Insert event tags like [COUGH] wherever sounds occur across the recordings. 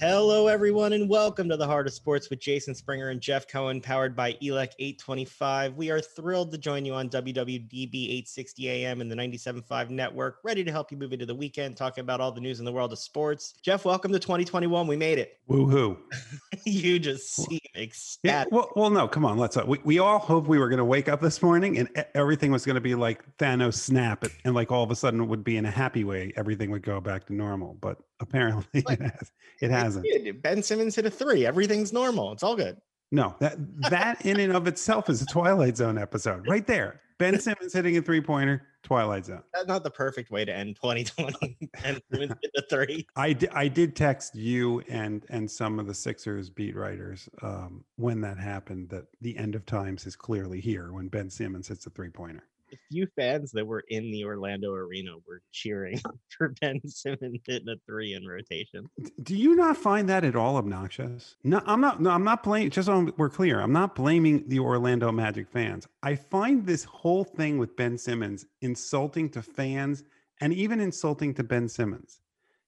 Hello, everyone, and welcome to the Heart of Sports with Jason Springer and Jeff Cohen, powered by ELEC 825. We are thrilled to join you on WWDB 860 AM and the 97.5 network, ready to help you move into the weekend, talking about all the news in the world of sports. Jeff, welcome to 2021. We made it. Woohoo! [LAUGHS] you just seem Yeah, ecstatic. well, well, no, come on. Let's. Uh, we, we all hoped we were going to wake up this morning and everything was going to be like Thanos snap, and like all of a sudden it would be in a happy way. Everything would go back to normal, but apparently Like, [LAUGHS] it, has, it hasn't. Ben Simmons hit a three. Everything's normal. It's all good. No, that that in and of itself is a Twilight Zone episode right there. Ben [LAUGHS] Simmons hitting a three pointer, Twilight Zone. That's not the perfect way to end 2020. [LAUGHS] Ben Simmons hit a three. I did, I did text you and and some of the Sixers beat writers um, when that happened that the end of times is clearly here when Ben Simmons hits a three pointer. The few fans that were in the Orlando arena were cheering [LAUGHS] for Ben Simmons hitting a three in rotation. Do you not find that at all obnoxious? No, I'm not. No, I'm not blaming. Just so we're clear, I'm not blaming the Orlando Magic fans. I find this whole thing with Ben Simmons insulting to fans and even insulting to Ben Simmons.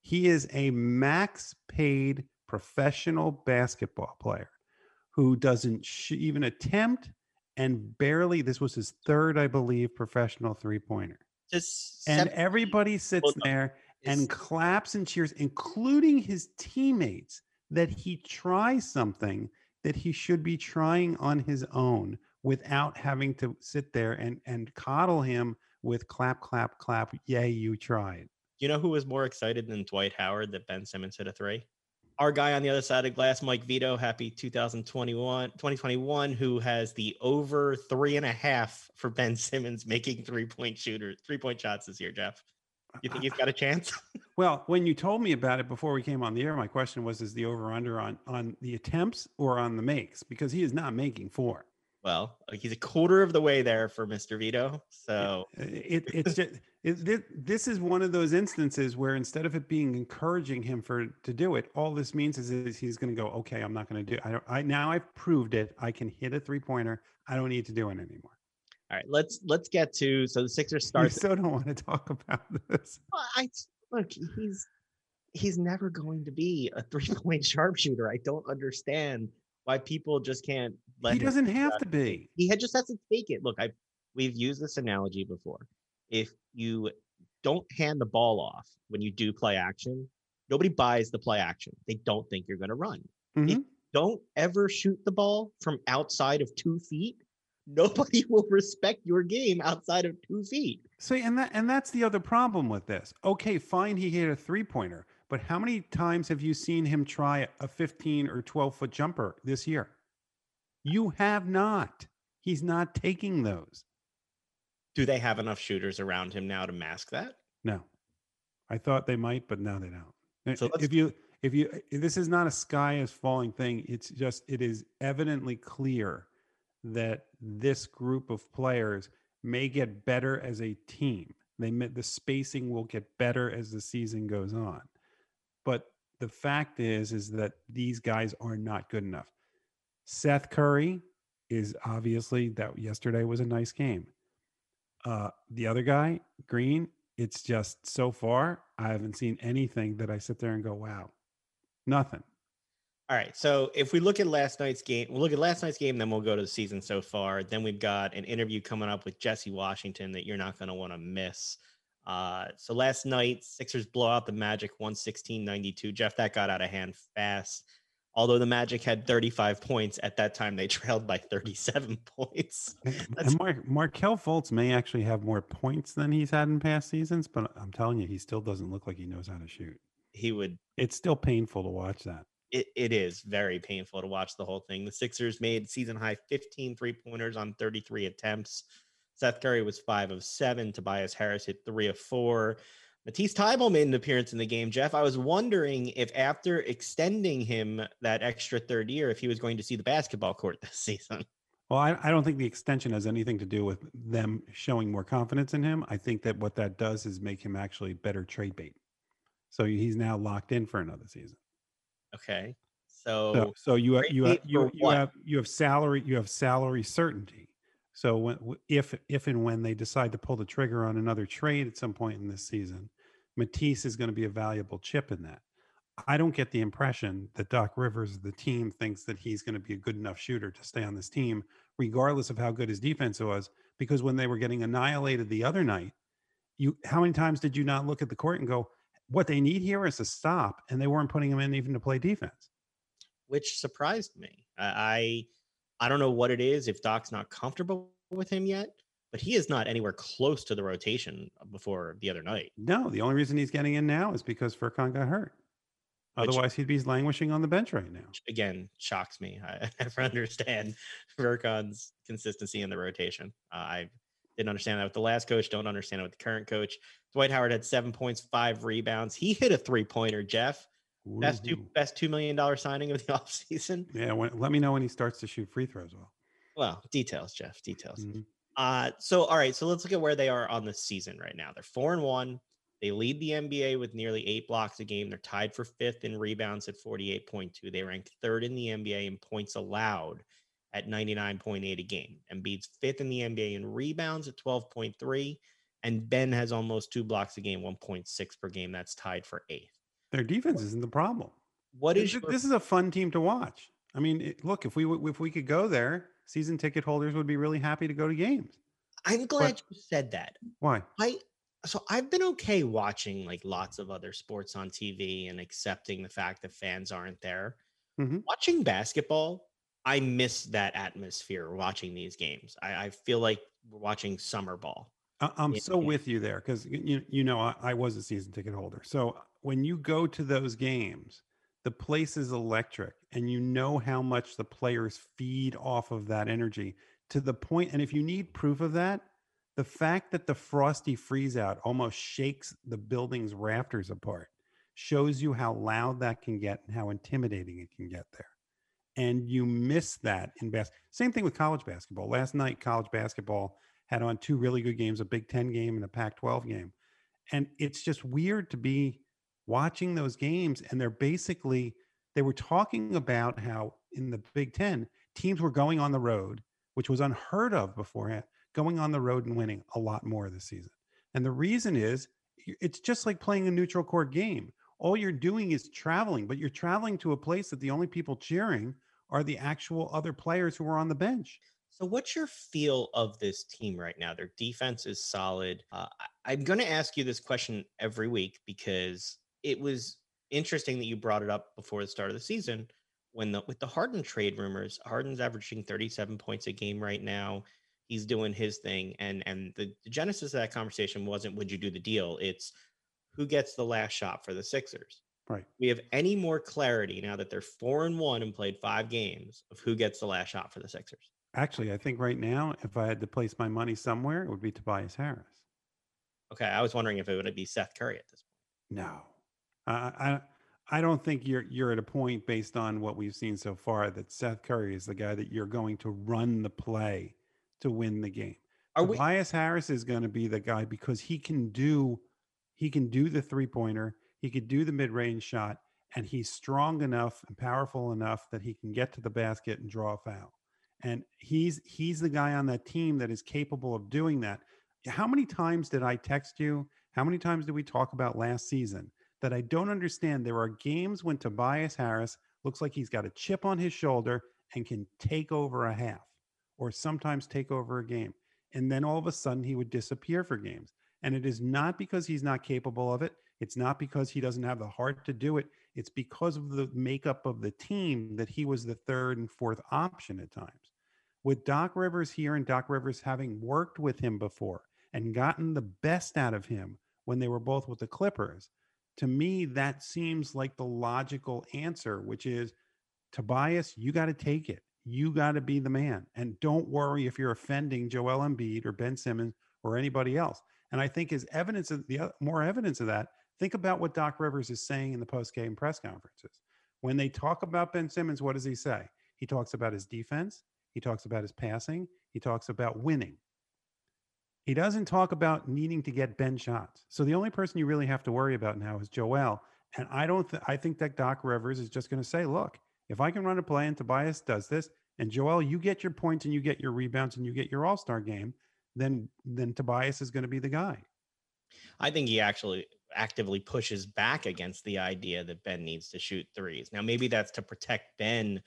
He is a max paid professional basketball player who doesn't sh- even attempt and barely. This was his third, I believe, professional three pointer. Just And everybody sits there and claps and cheers, including his teammates, that he tries something that he should be trying on his own without having to sit there and, and coddle him with clap, clap, clap. Yay, you tried. you know who was more excited than Dwight Howard that Ben Simmons hit a three? Our guy on the other side of glass, Mike Vito, happy 2021, 2021, who has the over three and a half for Ben Simmons making three point shooter, three point shots this year, Jeff. You think he's got a chance? [LAUGHS] Well, when you told me about it before we came on the air, my question was: Is the over under on on the attempts or on the makes? Because he is not making four. Well, he's a quarter of the way there for Mr. Vito. So Uh, it, it's just it, this is one of those instances where instead of it being encouraging him for to do it, all this means is, is he's going to go, okay, I'm not going to do. I don't. I now I've proved it. I can hit a three pointer. I don't need to do it anymore. all right, let's let's get to so the Sixers You start still don't want to talk about this. Well, I look, he's he's never going to be a three point [LAUGHS] sharpshooter. I don't understand why people just can't let He doesn't have to be. He had just has to take it. Look, I we've used this analogy before. If you don't hand the ball off when you do play action, nobody buys the play action. They don't think you're going to run. Mhm. Don't ever shoot the ball from outside of two feet. [LAUGHS] Nobody will respect your game outside of two feet. See, and that and that's the other problem with this. Okay, fine, he hit a three pointer, but how many times have you seen him try a 15 or 12 foot jumper this year? You have not. He's not taking those. Do they have enough shooters around him now to mask that? No, I thought they might, but now they don't. So if you if you this is not a sky is falling thing. It's just it is evidently clear that this group of players may get better as a team. They the spacing will get better as the season goes on, the fact is is that these guys are not good enough. Seth Curry is obviously that yesterday was a nice game. Uh, the other guy, Green, it's just so far I haven't seen anything that I sit there and go, "Wow, nothing." All right. So if we look at last night's game, we'll look at last night's game, then we'll go to the season so far. Then we've got an interview coming up with Jesse Washington that you're not going to want to miss. Uh, so last night, Sixers blow out the Magic 116 92. Jeff, that got out of hand fast. Although the Magic had 35 points at that time, they [LAUGHS] trailed by 37 [LAUGHS] points. And- That's- And Mark Markelle Fultz may actually have more points than he's had in past seasons, but I'm telling you, he still doesn't look like he knows how to shoot. He would It's still painful to watch that. it, it is very painful to watch the whole thing. The Sixers made season high 15 three pointers on 33 attempts. Seth Curry was five of seven. Tobias Harris hit three of four. Matisse Thybulle made an appearance in the game. Jeff, I was wondering if after extending him that extra third year, if he was going to see the basketball court [LAUGHS] this season. Well, I, I don't think the extension has anything to do with them showing more confidence in him. I think that what that does is make him actually better trade bait. So he's now locked in for another season. Okay. So, So, so you have you have you, you have you have salary you have salary certainty. So when if if and when they decide to pull the trigger on another trade at some point in this season, Matisse is going to be a valuable chip in that. I don't get the impression that Doc Rivers, the team, thinks that he's going to be a good enough shooter to stay on this team, regardless of how good his defense was. Because when they were getting annihilated the other night, you how many times did you not look at the court and go, what they need here is a stop, and they weren't putting him in even to play defense, which surprised me. I I don't know what it is if Doc's not comfortable with him yet, but he is not anywhere close to the rotation before the other night. No, the only reason he's getting in now is because Furkan got hurt. Otherwise, he'd be languishing on the bench right now. Again, shocks me. I [LAUGHS] never understand [LAUGHS] Furkan's consistency in the rotation. Uh, I didn't understand that with the last coach. Don't understand it with the current coach. Dwight Howard had seven points, five rebounds. He hit a three pointer. Jeff, Ooh. best two best two million dollar signing of the [LAUGHS] offseason. Yeah, when, let me know when he starts to shoot free throws. Well, well, details, Jeff. Details. Mm-hmm. Uh, so all right, so let's look at where they are on the season right now. They're four and one. They lead the NBA with nearly eight blocks a game. They're tied for fifth in rebounds at 48.2. They rank third in the NBA in points allowed at 99.8 a game. Embiid's fifth in the NBA in rebounds at 12.3. And Ben has almost two blocks a game, 1.6 per game. That's tied for eighth. Their defense isn't the problem. What is this, your- this is a fun team to watch. I mean, it, look, if we if we could go there, season ticket holders would be really happy to go to games. I'm glad but, you said that. Why? I so I've been okay watching like lots of other sports on TV and accepting the fact that fans aren't there. Mm-hmm. Watching basketball, I miss that atmosphere watching these games. I, I feel like we're watching summer ball. I'm so with you there because you you know I, I, was a season ticket holder. So uh, when you go to those games, the place is electric, and you know how much the players feed off of that energy to the point. And if you need proof of that, the fact that the frosty freeze out almost shakes the building's rafters apart shows you how loud that can get and how intimidating it can get there and you miss that in bas. Same thing with college basketball. Last night, college basketball had on two really good games: a Big Ten game and a Pac-12 game. And it's just weird to be watching those games, and they're basically they were talking about how in the Big Ten teams were going on the road, which was unheard of beforehand, going on the road and winning a lot more this season. And the reason is it's just like playing a neutral court game all you're doing is traveling, but you're traveling to a place that the only people cheering are the actual other players who are on the bench. So, what's your feel of this team right now? Their defense is solid. Uh, I'm going to ask you this question every week because it was interesting that you brought it up before the start of the season when the with the Harden trade rumors. Harden's averaging 37 points a game right now. He's doing his thing, and and the, the genesis of that conversation wasn't would you do the deal? It's who gets the last shot for the Sixers. Right. We have any more clarity now that they're four and one and played five games of who gets the last shot for the Sixers. Actually, I think right now, if I had to place my money somewhere, it would be Tobias Harris. Okay, I was wondering if it would be Seth Curry at this point. No, uh, I I don't think you're you're at a point based on what we've seen so far that Seth Curry is the guy that you're going to run the play to win the game. Are Tobias we- Harris is going to be the guy because he can do he can do the three pointer, he could do the mid range shot, and he's strong enough and powerful enough that he can get to the basket and draw a foul. And he's he's the guy on that team that is capable of doing that. How many times did I text you? How many times did we talk about last season that I don't understand? There are games when Tobias Harris looks like he's got a chip on his shoulder and can take over a half or sometimes take over a game. And then all of a sudden he would disappear for games. And it is not because he's not capable of it. It's not because he doesn't have the heart to do it. It's because of the makeup of the team that he was the third and fourth option at times. With Doc Rivers here and Doc Rivers having worked with him before and gotten the best out of him when they were both with the Clippers, to me, that seems like the logical answer, which is Tobias, you got to take it. You got to be the man. And don't worry if you're offending Joel Embiid or Ben Simmons or anybody else. And I think as evidence of the more evidence of that, think about what Doc Rivers is saying in the post game press conferences. When they talk about Ben Simmons, what does he say? He talks about his defense, he talks about his passing, he talks about winning. He doesn't talk about needing to get Ben shots. So the only person you really have to worry about now is Joel. And I don't th- I think that Doc Rivers is just going to say, look, if I can run a play and Tobias does this, and Joel, you get your points and you get your rebounds and you get your all-star game, then then Tobias is going to be the guy. I think he actually actively pushes back against the idea that Ben needs to shoot threes. Now, maybe that's to protect Ben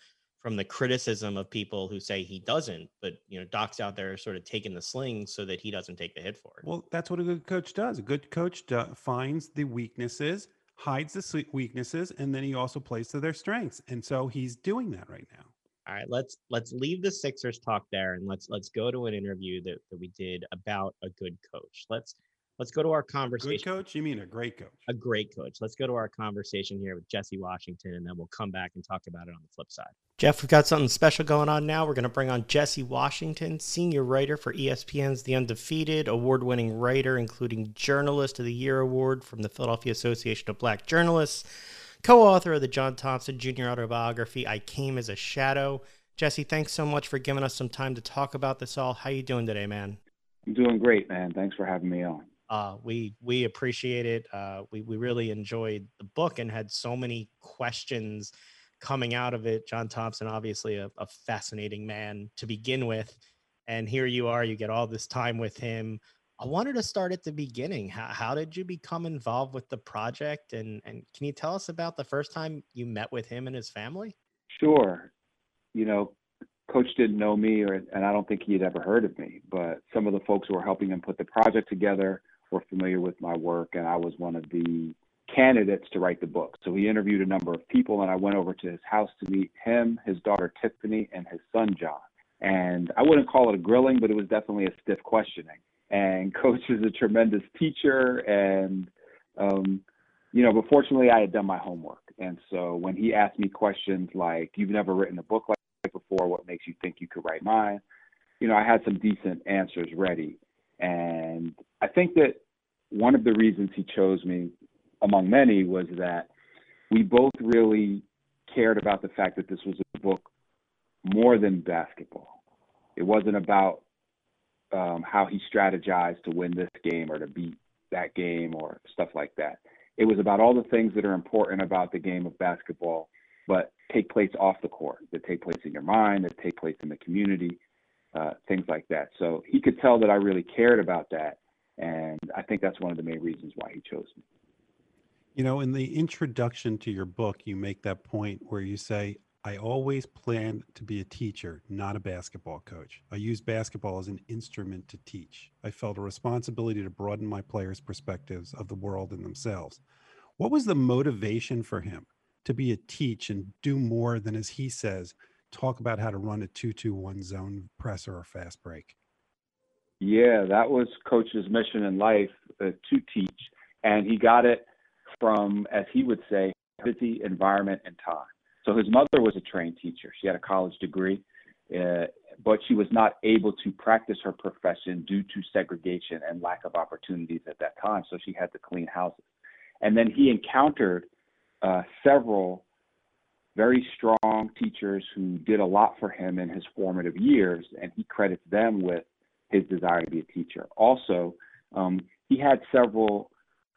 from the criticism of people who say he doesn't, but you know, Doc's out there sort of taking the sling so that he doesn't take the hit for it. Well, that's what a good coach does. A good coach do- finds the weaknesses, hides the weaknesses, and then he also plays to their strengths. And so he's doing that right now. All right, let's let's leave the Sixers talk there and let's let's go to an interview that, that we did about a good coach. Let's Let's go to our conversation. Good coach? You mean a great coach? A great coach. Let's go to our conversation here with Jesse Washington, and then we'll come back and talk about it on the flip side. Jeff, we've got something special going on now. We're going to bring on Jesse Washington, senior writer for ESPN's The Undefeated, award winning writer, including Journalist of the Year Award from the Philadelphia Association of Black Journalists, co author of the John Thompson Jr. autobiography, I Came as a Shadow. Jesse, thanks so much for giving us some time to talk about this all. How you doing today, man? I'm doing great, man. Thanks for having me on. Uh, we we appreciate it. Uh, we we really enjoyed the book and had so many questions coming out of it. John Thompson, obviously a, a fascinating man to begin with, and here you are. You get all this time with him. I wanted to start at the beginning. How, how did you become involved with the project? And, and can you tell us about the first time you met with him and his family? Sure. You know, Coach didn't know me, or, and I don't think he had ever heard of me, but some of the folks who were helping him put the project together were familiar with my work, and I was one of the candidates to write the book. So he interviewed a number of people, and I went over to his house to meet him, his daughter Tiffany, and his son John. And I wouldn't call it a grilling, but it was definitely a stiff questioning. And [LAUGHS] Coach is a tremendous teacher, and um, you know, but fortunately, I had done my homework. And so when he asked me questions like, "You've never written a book like before. What makes you think you could write mine?" You know, I had some decent answers ready. And I think that one of the reasons he chose me, among many, was that we both really cared about the fact that this was a book more than basketball. It wasn't about um, how he strategized to win this game or to beat that game or stuff like that. It was about all the things that are important about the game of basketball, but take place off the court, that take place in your mind, that take place in the community, uh, things like that. So he could tell that I really cared about that. And I think that's one of the main reasons why he chose me. You know, in the introduction to your book, you make that point where you say, I always planned to be a teacher, not a basketball coach. I used basketball as an instrument to teach. I felt a responsibility to broaden my players' perspectives of the world and themselves. What was the motivation for him to be a teach and do more than, as he says, talk about how to run a 2-2-1 zone press or a fast break? Yeah, that was coach's mission in life uh, to teach, and he got it from, as he would say, busy environment and time. So his mother was a trained teacher. She had a college degree, uh, but she was not able to practice her profession due to segregation and lack of opportunities at that time. So she had to clean houses. And then he encountered uh, several very strong teachers who did a lot for him in his formative years, and he credits them with his desire to be a teacher. Also, um, he had several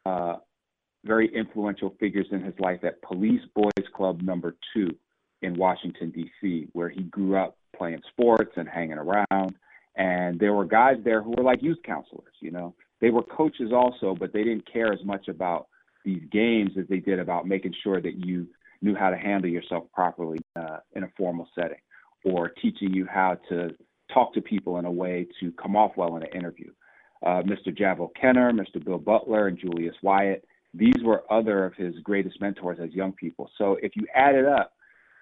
uh, very influential figures in his life at Police Boys Club number two in Washington, D.C., where he grew up playing sports and hanging around. And there were guys there who were like youth counselors, you know. They were coaches also, but they didn't care as much about these games as they did about making sure that you knew how to handle yourself properly uh, in a formal setting or teaching you how to talk to people in a way to come off well in an interview. Uh, Mr. Javo Kenner, Mr. Bill Butler, and Julius Wyatt, these were other of his greatest mentors as young people. So if you add it up,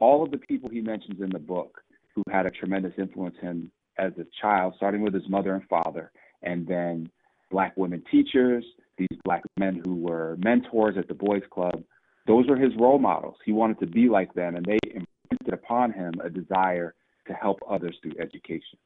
all of the people he mentions in the book who had a tremendous influence him as a child, starting with his mother and father, and then black women teachers, these black men who were mentors at the boys club, those were his role models. He wanted to be like them, and they imprinted upon him a desire to help others through education.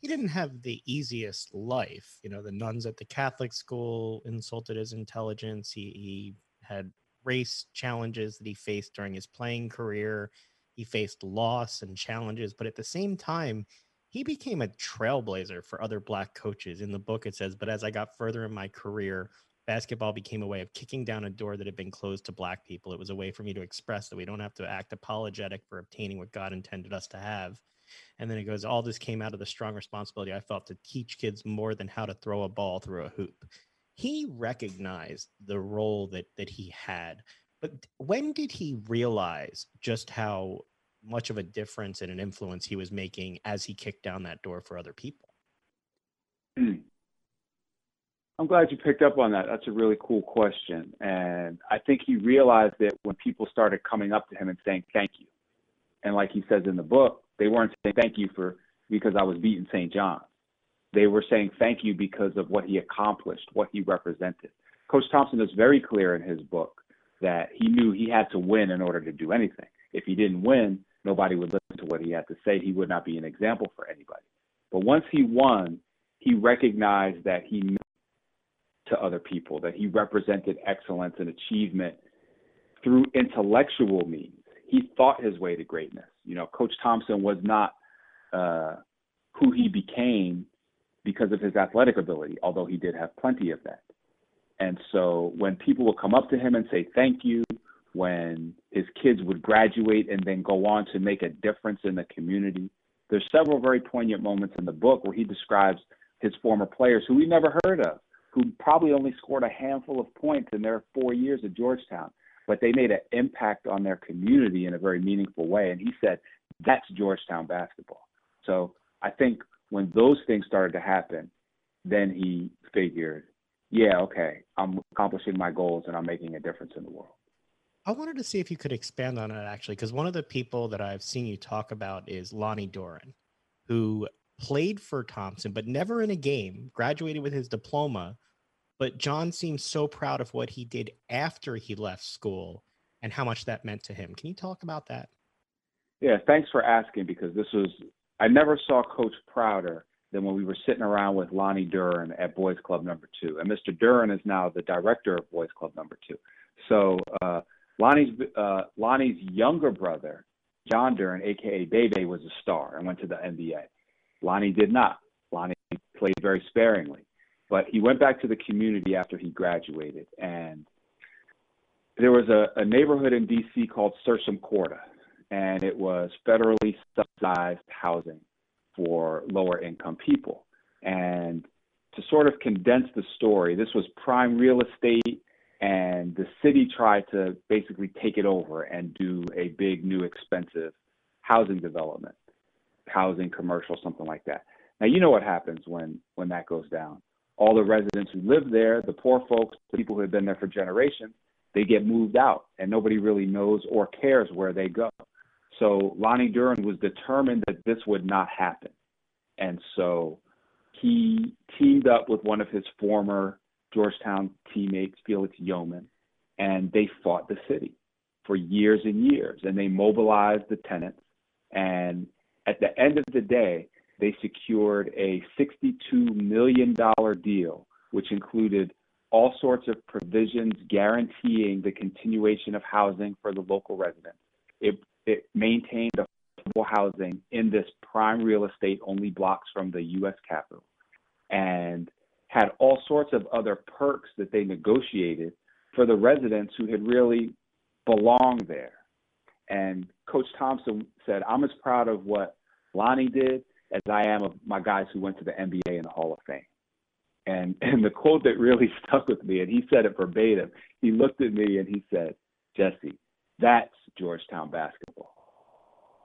He didn't have the easiest life. You know, the nuns at the Catholic school insulted his intelligence. He, he had race challenges that he faced during his playing career. He faced loss and challenges, but at the same time, he became a trailblazer for other black coaches. In the book, it says, But as I got further in my career, basketball became a way of kicking down a door that had been closed to black people. It was a way for me to express that we don't have to act apologetic for obtaining what God intended us to have. And then it goes, all this came out of the strong responsibility I felt to teach kids more than how to throw a ball through a hoop. he recognized the role that that he had. But when did he realize just how much of a difference and an influence he was making as he kicked down that door for other people? [CLEARS THROAT] I'm glad you picked up on that. That's a really cool question. And I think he realized it when people started coming up to him and saying thank you. And like he says in the book, they weren't saying thank you for because I was beating St. John. They were saying thank you because of what he accomplished, what he represented. Coach Thompson is very clear in his book that he knew he had to win in order to do anything. If he didn't win, nobody would listen to what he had to say. He would not be an example for anybody. But once he won, he recognized that he to other people, that he represented excellence and achievement through intellectual means. He thought his way to greatness. You know, Coach Thompson was not uh, who he became because of his athletic ability, although he did have plenty of that. And so when people would come up to him and say thank you, when his kids would graduate and then go on to make a difference in the community, there's several very poignant moments in the book where he describes his former players who we never heard of, who probably only scored a handful of points in their four years at Georgetown, but they made an impact on their community in a very meaningful way. And he said, that's Georgetown basketball. So I think when those things started to happen, then he figured, yeah, okay, I'm accomplishing my goals and I'm making a difference in the world. I wanted to see if you could expand on it actually, because one of the people that I've seen you talk about is Lonnie Duren, who played for Thompson, but never in a game, graduated with his diploma. But John seems so proud of what he did after he left school and how much that meant to him. Can you talk about that? Yeah, thanks for asking because this was, I never saw Coach prouder than when we were sitting around with Lonnie Duren at Boys Club number two. And Mr. Duren is now the director of Boys Club number two. So uh, Lonnie's, uh, Lonnie's younger brother, John Duren, aka Bebe, was a star and went to the NBA. Lonnie did not. Lonnie played very sparingly, but he went back to the community after he graduated. And there was a, a neighborhood in D.C. called Sursum Corda, and it was federally subsidized housing for lower income people. And to sort of condense the story, this was prime real estate, and the city tried to basically take it over and do a big, new, expensive housing development housing, commercial, something like that. Now you know what happens when when that goes down. All the residents who live there, the poor folks, the people who have been there for generations, they get moved out, and nobody really knows or cares where they go. So Lonnie Duren was determined that this would not happen, and so he teamed up with one of his former Georgetown teammates, Felix Yeoman, and they fought the city for years and years, and they mobilized the tenants and at the end of the day, they secured a $62 million deal, which included all sorts of provisions guaranteeing the continuation of housing for the local residents. It, it maintained affordable housing in this prime real estate only blocks from the U.S. Capitol and had all sorts of other perks that they negotiated for the residents who had really belonged there. And Coach Thompson said, I'm as proud of what Lonnie did as I am of my guys who went to the NBA and the Hall of Fame. And [LAUGHS] and the quote that really [LAUGHS] stuck with me, and he said it verbatim. He looked at me and he said, "Jesse, that's Georgetown basketball,"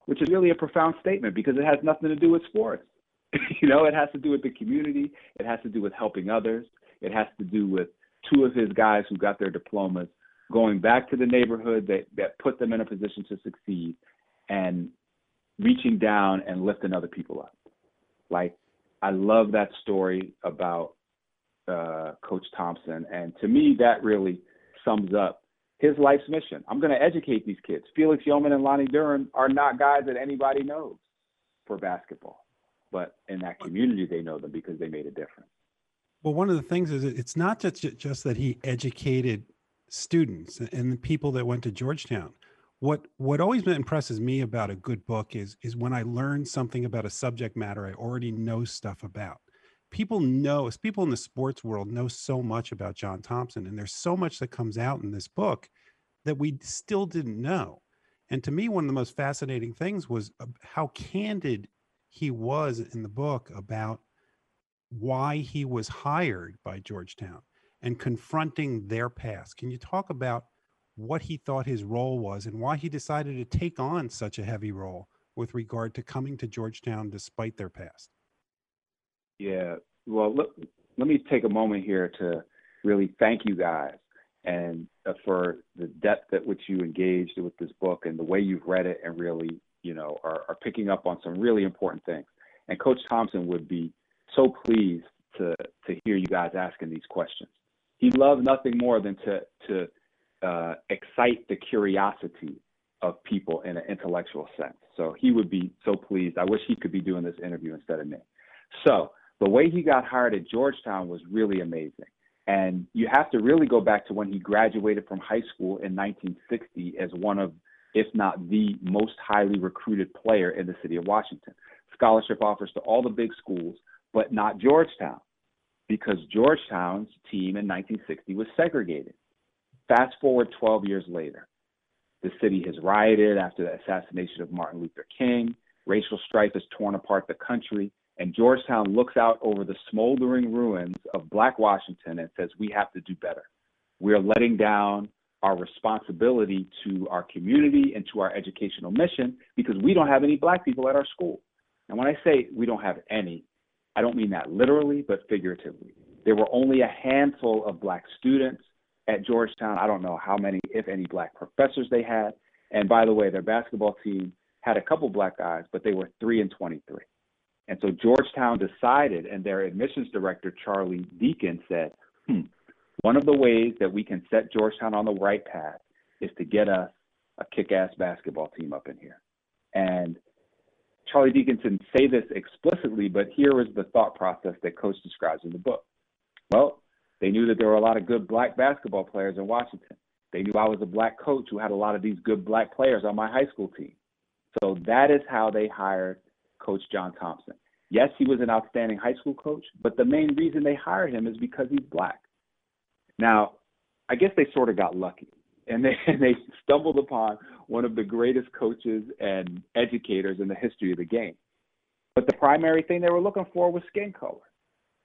which is really a profound statement because it has nothing to do with sports. [LAUGHS] you know, it has to do with the community. It has to do with helping others. It has to do with two of his guys who got their diplomas going back to the neighborhood that that put them in a position to succeed and reaching down and lifting other people up. Like I love that story about uh, Coach Thompson, and to me that really sums up his life's mission. I'm going to educate these kids. Felix Yeoman and Lonnie Duren are not guys that anybody knows for basketball, but in that community they know them because they made a difference. Well, one of the things is it's not just just that he educated students and the people that went to Georgetown. What what always impresses me about a good book is is when I learn something about a subject matter I already know stuff about. People know, as people in the sports world know so much about John Thompson, and there's so much that comes out in this book that we still didn't know. And to me, one of the most fascinating things was how candid he was in the book about why he was hired by Georgetown and confronting their past. Can you talk about what he thought his role was and why he decided to take on such a heavy role with regard to coming to Georgetown despite their past? Yeah, well, look, let me take a moment here to really thank you guys and uh, for the depth at which you engaged with this book and the way you've read it and really, you know, are, are picking up on some really important things. And Coach Thompson would be so pleased to to hear you guys asking these questions. He loved nothing more than to to uh, excite the curiosity of people in an intellectual sense. So he would be so pleased. I wish he could be doing this interview instead of me. So the way he got hired at Georgetown was really amazing. And you have to really go back to when he graduated from high school in 1960 as one of, if not the most highly recruited player in the city of Washington. Scholarship offers to all the big schools, but not Georgetown, because Georgetown's team in 1960 was segregated. Fast forward 12 years later, the city has rioted after the assassination of Martin Luther King. Racial strife has torn apart the country and Georgetown looks out over the smoldering ruins of Black Washington and says, We have to do better. We're letting down our responsibility to our community and to our educational mission because we don't have any Black people at our school. And when I say we don't have any, I don't mean that literally, but figuratively. There were only a handful of Black students at Georgetown. I don't know how many, if any, Black professors they had. And by the way, their basketball team had a couple Black guys, but they were 3 and 23. And so Georgetown decided, and their admissions director, Charlie Deacon, said, hmm, one of the ways that we can set Georgetown on the right path is to get us a kick ass basketball team up in here. And Charlie didn't say this explicitly, but here was the thought process that Coach describes in the book. Well, they knew that there were a lot of good black basketball players in Washington. They knew I was a black coach who had a lot of these good black players on my high school team. So that is how they hired Coach John Thompson. Yes, he was an outstanding high school coach, but the main reason they hired him is because he's black. Now, I guess they sort of got lucky and they, [LAUGHS] and they stumbled upon one of the greatest coaches and educators in the history of the game. But the primary thing they were looking for was skin color.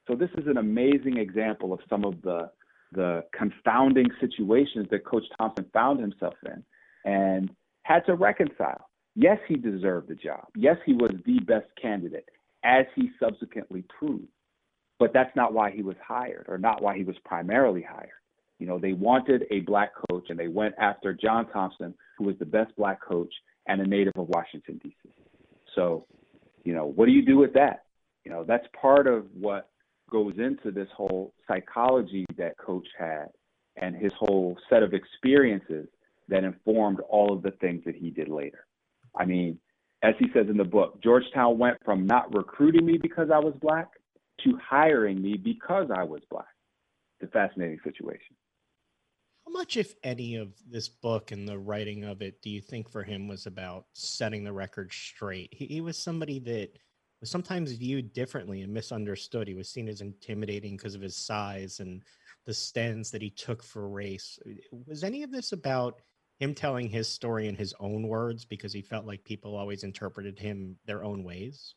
So this is an amazing example of some of the the confounding situations that Coach Thompson found himself in and had to reconcile. Yes, he deserved the job. Yes, he was the best candidate, as he subsequently proved. But that's not why he was hired, or not why he was primarily hired. You know, they wanted a black coach, and they went after John Thompson, who was the best black coach and a native of Washington, D.C. So, you know, what do you do with that? You know, that's part of what goes into this whole psychology that coach had and his whole set of experiences that informed all of the things that he did later. I mean, as he says in the book, Georgetown went from not recruiting me because I was black to hiring me because I was black. It's a fascinating situation. How much, if any, of this book and the writing of it do you think for him was about setting the record straight? He, he was somebody that was sometimes viewed differently and misunderstood. He was seen as intimidating because of his size and the stands that he took for race. Was any of this about him telling his story in his own words because he felt like people always interpreted him their own ways?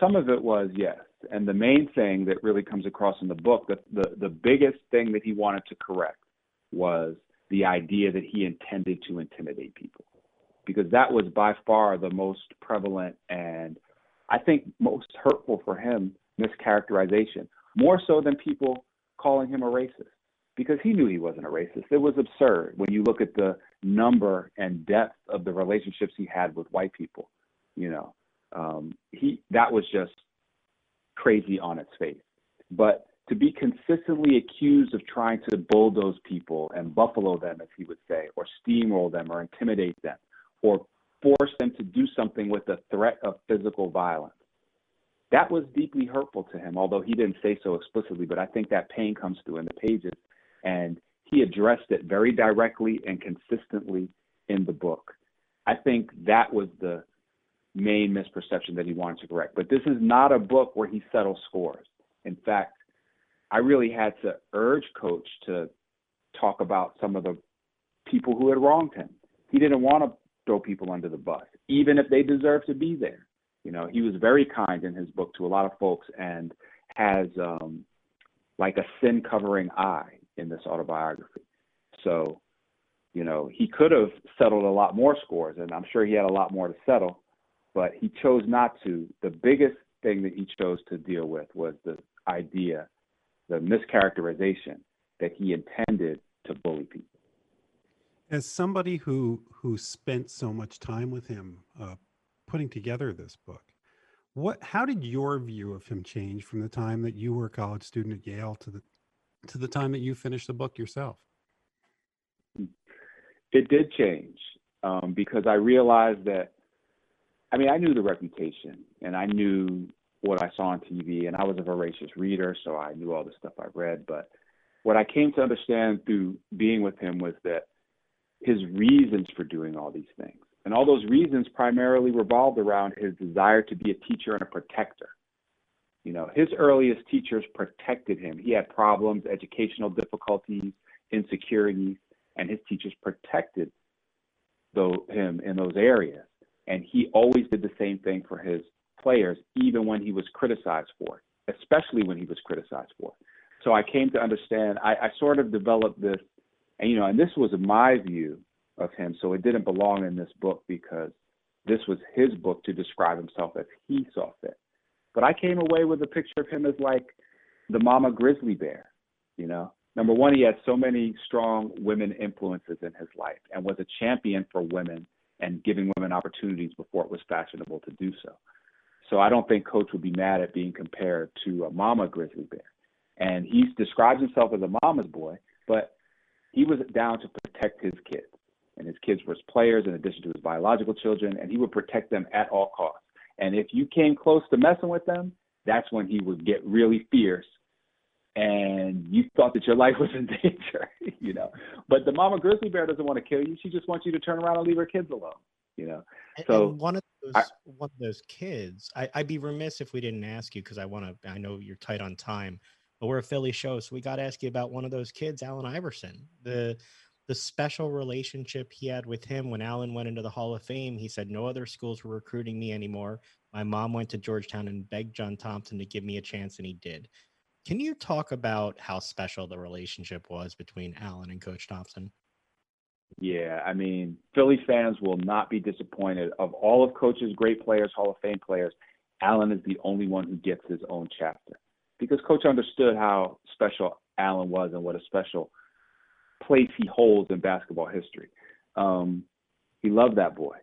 Some of it was, yes. And the main thing that really comes across in the book, the, the, the biggest thing that he wanted to correct was the idea that he intended to intimidate people. Because that was by far the most prevalent and I think most hurtful for him mischaracterization, more so than people calling him a racist because he knew he wasn't a racist. It was absurd when you look at the number and depth of the relationships he had with white people. You know, um, he that was just crazy on its face. But to be consistently accused of trying to bulldoze people and buffalo them, as he would say, or steamroll them, or intimidate them, or force them to do something with the threat of physical violence. That was deeply hurtful to him, although he didn't say so explicitly, but I think that pain comes through in the pages and he addressed it very directly and consistently in the book. I think that was the main misperception that he wanted to correct. But this is not a book where he settles scores. In fact, I really had to urge Coach to talk about some of the people who had wronged him. He didn't want to throw people under the bus, even if they deserve to be there. You know, he was very kind in his book to a lot of folks and has um, like a sin covering eye in this autobiography. So, you know, he could have settled a lot more scores, and I'm sure he had a lot more to settle, but he chose not to. The biggest thing that he chose to deal with was the idea, the mischaracterization that he intended to bully people. As somebody who who spent so much time with him uh, putting together this book, what how did your view of him change from the time that you were a college student at Yale to the to the time that you finished the book yourself? It did change um, because I realized that. I mean, I knew the reputation, and I knew what I saw on TV, and I was a voracious reader, so I knew all the stuff I read. But what I came to understand through being with him was that his reasons for doing all these things, and all those reasons primarily revolved around his desire to be a teacher and a protector. You know, his earliest teachers protected him. He had problems, educational difficulties, insecurities, and his teachers protected him in those areas. And he always did the same thing for his players, even when he was criticized for it, especially when he was criticized for it. So I came to understand, I, I sort of developed this, and you know, and this was my view of him. So it didn't belong in this book because this was his book to describe himself as he saw fit. But I came away with a picture of him as like the mama grizzly bear, you know. Number one, he had so many strong women influences in his life and was a champion for women and giving women opportunities before it was fashionable to do so. So I don't think Coach would be mad at being compared to a mama grizzly bear. And he describes himself as a mama's boy, but he was down to protect his kids. And his kids were his players in addition to his biological children, and he would protect them at all costs. And if you came close to messing with them, that's when he would get really fierce and you thought that your life [LAUGHS] was in danger, you know. But the mama grizzly bear doesn't want to kill you. She just wants you to turn around and leave her kids alone, you know. So and one of those I, one of those kids, I, would be remiss if we didn't ask you because I want to. I know you're tight on time, but we're a Philly show, so we got to ask you about one of those kids, Allen Iverson. The the special relationship he had with him when Allen went into the Hall of Fame. He said no other schools were recruiting me anymore. My mom went to Georgetown and begged John Thompson to give me a chance, and he did. Can you talk about how special the relationship was between Allen and Coach Thompson? Yeah, I mean, Philly fans will not be disappointed. Of all of Coach's great players, Hall of Fame players, Allen is the only one who gets his own chapter because Coach understood how special Allen was and what a special place he holds in basketball history. Um, he loved that boy.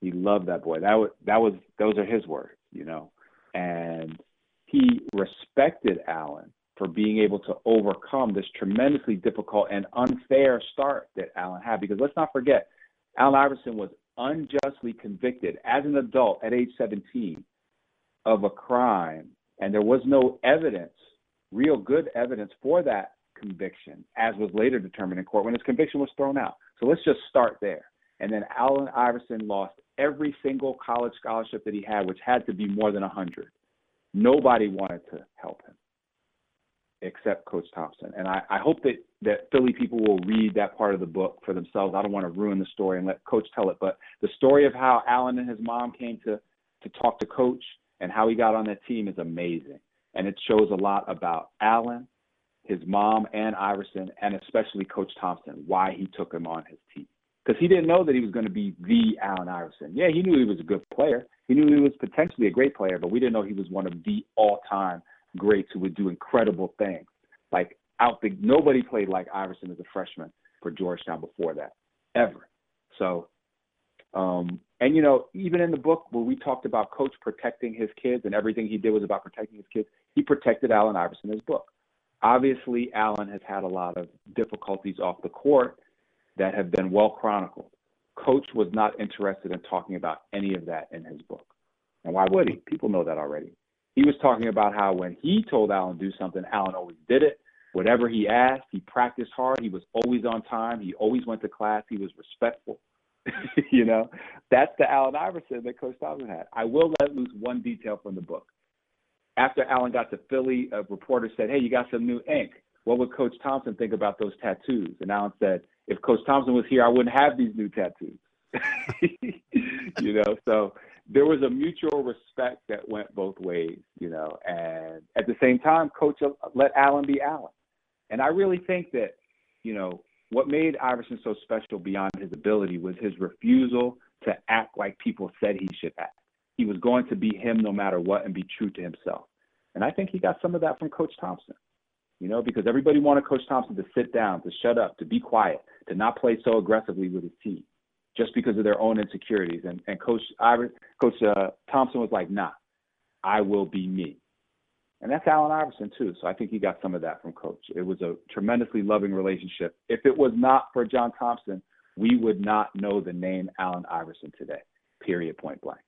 He loved that boy. That was that was those are his words, you know. And he respected Allen for being able to overcome this tremendously difficult and unfair start that Allen had. Because let's not forget, Allen Iverson was unjustly convicted as an adult at age 17 of a crime, and there was no evidence, real good evidence for that conviction, as was later determined in court when his conviction was thrown out. So let's just start there. And then Allen Iverson lost every single college scholarship that he had, which had to be more than 100. Nobody wanted to help him except Coach Thompson. And I, I hope that, that Philly people will read that part of the book for themselves. I don't want to ruin the story and let Coach tell it, but the story of how Allen and his mom came to, to talk to Coach and how he got on that team is amazing. And it shows a lot about Allen, his mom, and Iverson, and especially Coach Thompson, why he took him on his team. Because he didn't know that he was going to be the Allen Iverson. Yeah, he knew he was a good player. He knew he was potentially a great player, but we didn't know he was one of the all-time greats who would do incredible things. Like out the nobody played like Iverson as a freshman for Georgetown before that, ever. So, um, and you know, even in the book where we talked about Coach protecting his kids and everything he did was about protecting his kids, he protected Allen Iverson in his book. Obviously, Allen has had a lot of difficulties off the court that have been well chronicled. Coach was not interested in talking about any of that in his book. And why would he? People know that already. He was talking about how when he told Allen to do something, Allen always did it. Whatever he asked, he practiced hard. He was always on time. He always went to class. He was respectful. [LAUGHS] you know, that's the Allen Iverson that Coach Thompson had. I will let loose one detail from the book. After Allen got to Philly, a reporter said, Hey, you got some new ink. What would Coach Thompson think about those tattoos? And Allen said, if Coach Thompson was here, I wouldn't have these new tattoos. [LAUGHS] you know, so there was a mutual respect that went both ways, you know. And at the same time, Coach let Allen be Allen. And I really think that, you know, what made Iverson so special beyond his ability was his refusal to act like people said he should act. He was going to be him no matter what and be true to himself. And I think he got some of that from Coach Thompson. You know, because everybody wanted Coach Thompson to sit down, to shut up, to be quiet, to not play so aggressively with his team just because of their own insecurities. And and Coach Iver, Coach uh, Thompson was like, "Nah, I will be me." And that's Allen Iverson too. So I think he got some of that from Coach. It was a tremendously loving relationship. If it was not for John Thompson, we would not know the name Allen Iverson today. Period. Point blank.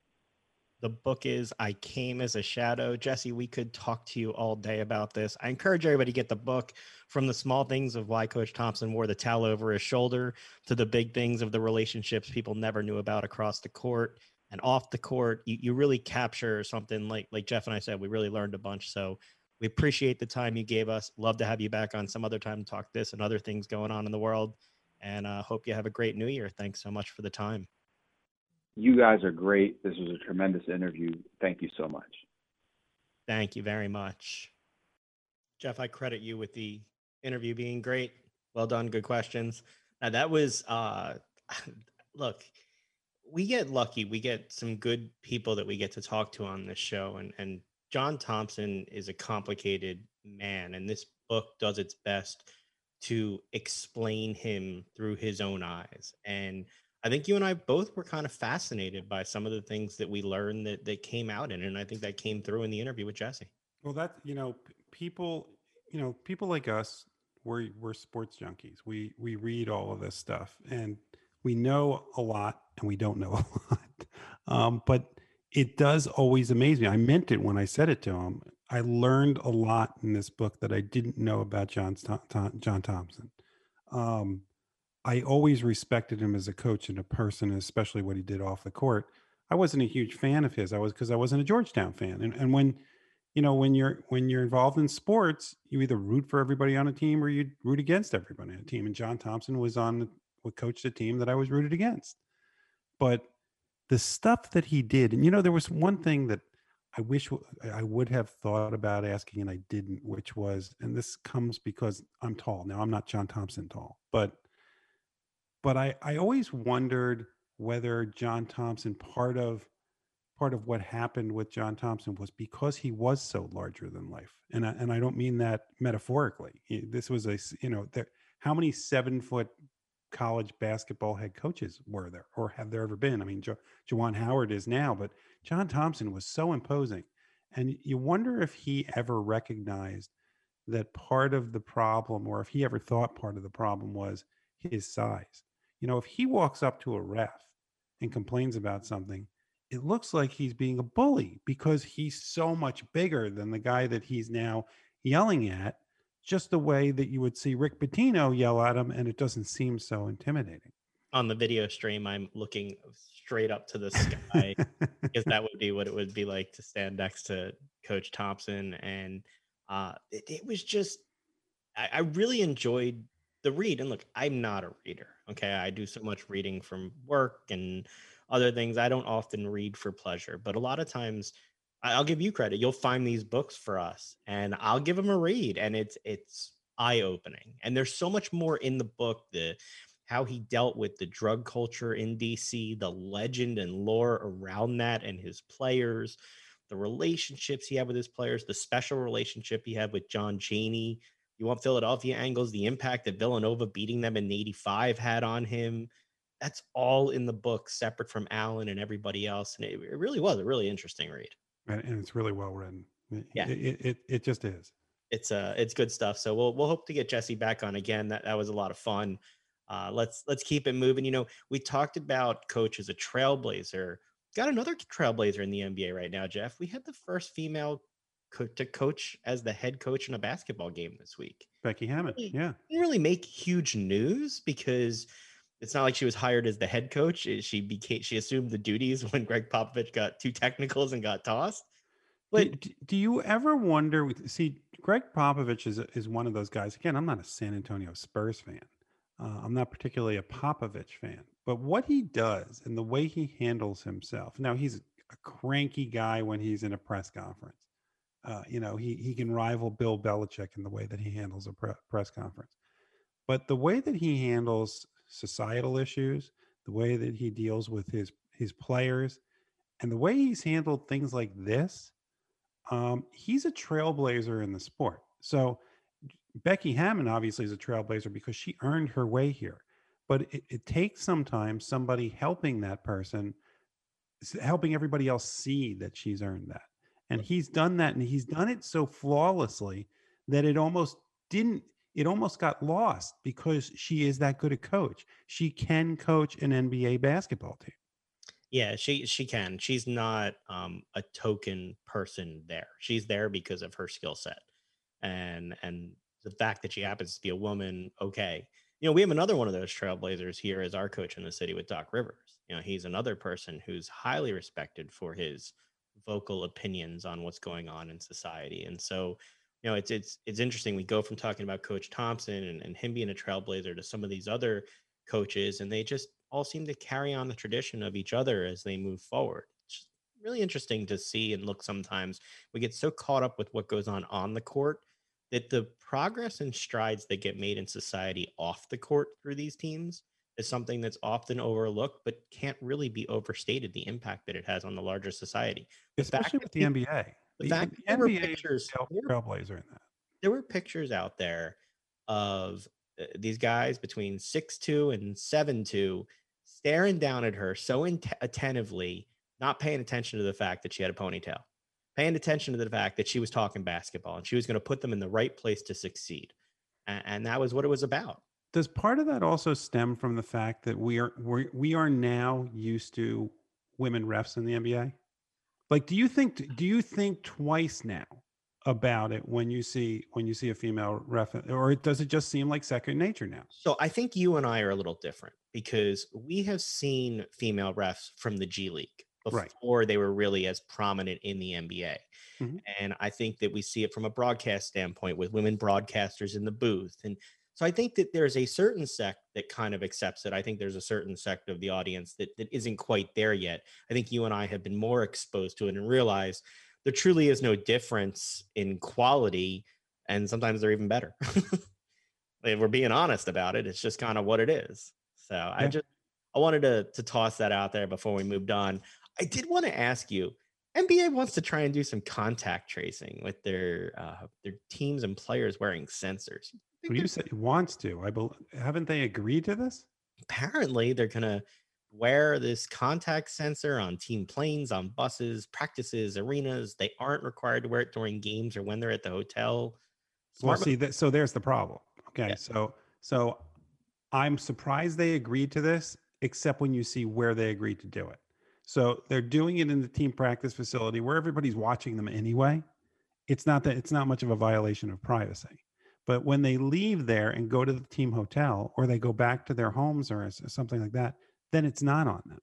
The book is I Came as a Shadow. Jesse, we could talk to you all day about this. I encourage everybody to get the book from the small things of why Coach Thompson wore the towel over his shoulder to the big things of the relationships people never knew about across the court and off the court. You, you really capture something like like Jeff and I said, we really learned a bunch. So we appreciate the time you gave us. Love to have you back on some other time to talk this and other things going on in the world. And uh, hope you have a great new year. Thanks so much for the time. You guys are great. This was a tremendous interview. Thank you so much. Thank you very much. Jeff, I credit you with the interview being great. Well done. Good questions. Now, that was, uh, [LAUGHS] look, we get lucky. We get some good people that we get to talk to on this show. And, and John Thompson is a complicated man. And this book does its best to explain him through his own eyes. And I think you and I both were kind of fascinated by some of the things that we learned that that came out in, and I think that came through in the interview with Jesse. Well, that you know, people, you know, people like us, we're we're sports junkies. We we read all of this stuff, and we know a lot, and we don't know [LAUGHS] a lot. Um, but it does always amaze me. I meant it when I said it to him. I learned a lot in this book that I didn't know about John John Thompson. Um, I always respected him as a coach and a person, especially what he did off the court. I wasn't a huge fan of his. I was because I wasn't a Georgetown fan. And and when you know when you're when you're involved in sports, you either root for everybody on a team or you root against everybody on a team. And John Thompson was on what coached a team that I was rooted against. But the stuff that he did, and you know, there was one thing that I wish I would have thought about asking and I didn't, which was, and this comes because I'm tall. Now I'm not John Thompson tall, but but I, I always wondered whether John Thompson part of part of what happened with John Thompson was because he was so larger than life, and I, and I don't mean that metaphorically. This was a you know there, how many seven foot college basketball head coaches were there, or have there ever been? I mean, jo- Juwan Howard is now, but John Thompson was so imposing, and you wonder if he ever recognized that part of the problem, or if he ever thought part of the problem was his size you know, if he walks up to a ref and complains about something, it looks like he's being a bully because he's so much bigger than the guy that he's now yelling at, just the way that you would see Rick Pitino yell at him, and it doesn't seem so intimidating. On the video stream, I'm looking straight up to the [LAUGHS] sky because that would be what it would be like to stand next to Coach Thompson. And uh, it, it was just, I, I really enjoyed the read. And look, I'm not a reader. Okay. I do so much reading from work and other things. I don't often read for pleasure, but a lot of times I'll give you credit. You'll find these books for us and I'll give them a read and it's it's eye-opening. And there's so much more in the book, the how he dealt with the drug culture in DC, the legend and lore around that and his players, the relationships he had with his players, the special relationship he had with John Chaney, you want Philadelphia angles, the impact that Villanova beating them in 85 had on him. That's all in the book, separate from Allen and everybody else. And it, it really was a really interesting read. And it's really well written. Yeah. It, it, it just is. It's uh it's good stuff. So we'll we'll hope to get Jesse back on again. That that was a lot of fun. Uh, let's let's keep it moving. You know, we talked about coach as a trailblazer. Got another trailblazer in the NBA right now, Jeff. We had the first female co- to coach as the head coach in a basketball game this week. Becky Hammon, really, yeah, didn't really make huge news because it's not like she was hired as the head coach. She became she assumed the duties when Gregg Popovich got two technicals and got tossed. But do, do you ever wonder? See, Gregg Popovich is is one of those guys. Again, I'm not a San Antonio Spurs fan. Uh, I'm not particularly a Popovich fan, but what he does and the way he handles himself. Now he's a cranky guy when he's in a press conference. Uh, you know, he he can rival Bill Belichick in the way that he handles a pre- press conference. But the way that he handles societal issues, the way that he deals with his his players, and the way he's handled things like this, um, he's a trailblazer in the sport. So Becky Hammon obviously is a trailblazer because she earned her way here. But it, it takes sometimes somebody helping that person, helping everybody else see that she's earned that. And he's done that, and he's done it so flawlessly that it almost didn't it almost got lost because she is that good a coach. She can coach an NBA basketball team. Yeah, she she can. She's not um, a token person there. She's there because of her skill set, and and the fact that she happens to be a woman. Okay, you know we have another one of those trailblazers here as our coach in the city with Doc Rivers. You know he's another person who's highly respected for his vocal opinions on what's going on in society, and so you know, it's it's it's interesting. We go from talking about Coach Thompson and, and him being a trailblazer to some of these other coaches, and they just all seem to carry on the tradition of each other as they move forward. It's really interesting to see and look sometimes. We get so caught up with what goes on on the court that the progress and strides that get made in society off the court through these teams is something that's often overlooked, but can't really be overstated the impact that it has on the larger society. The Especially with the people, NBA. The, fact the NBA pictures, trailblazer in that. There were pictures out there of uh, these guys between six two and seven two staring down at her so int- attentively, not paying attention to the fact that she had a ponytail, paying attention to the fact that she was talking basketball and she was going to put them in the right place to succeed. And, and that was what it was about. Does part of that also stem from the fact that we are we we are now used to women refs in the NBA? Like, do you think do you think twice now about it when you see when you see a female ref, or does it just seem like second nature now? So I think you and I are a little different because we have seen female refs from the G League before right. they were really as prominent in the NBA. Mm-hmm. And I think that we see it from a broadcast standpoint with women broadcasters in the booth and so I think that there's a certain sect that kind of accepts it. I think there's a certain sect of the audience that, that isn't quite there yet. I think you and I have been more exposed to it and realize there truly is no difference in quality, and sometimes they're even better. [LAUGHS] if we're being honest about it, it's just kind of what it is. So yeah. I just I wanted to to toss that out there before we moved on. I did want to ask you. NBA wants to try and do some contact tracing with their uh, their teams and players wearing sensors. What you say wants to? I believe haven't they agreed to this? Apparently, they're gonna wear this contact sensor on team planes, on buses, practices, arenas. They aren't required to wear it during games or when they're at the hotel. Smart well, see that. So there's the problem. Okay, yeah. so so I'm surprised they agreed to this, except when you see where they agreed to do it. So they're doing it in the team practice facility where everybody's watching them anyway. It's not that it's not much of a violation of privacy. But when they leave there and go to the team hotel or they go back to their homes or something like that, then it's not on them.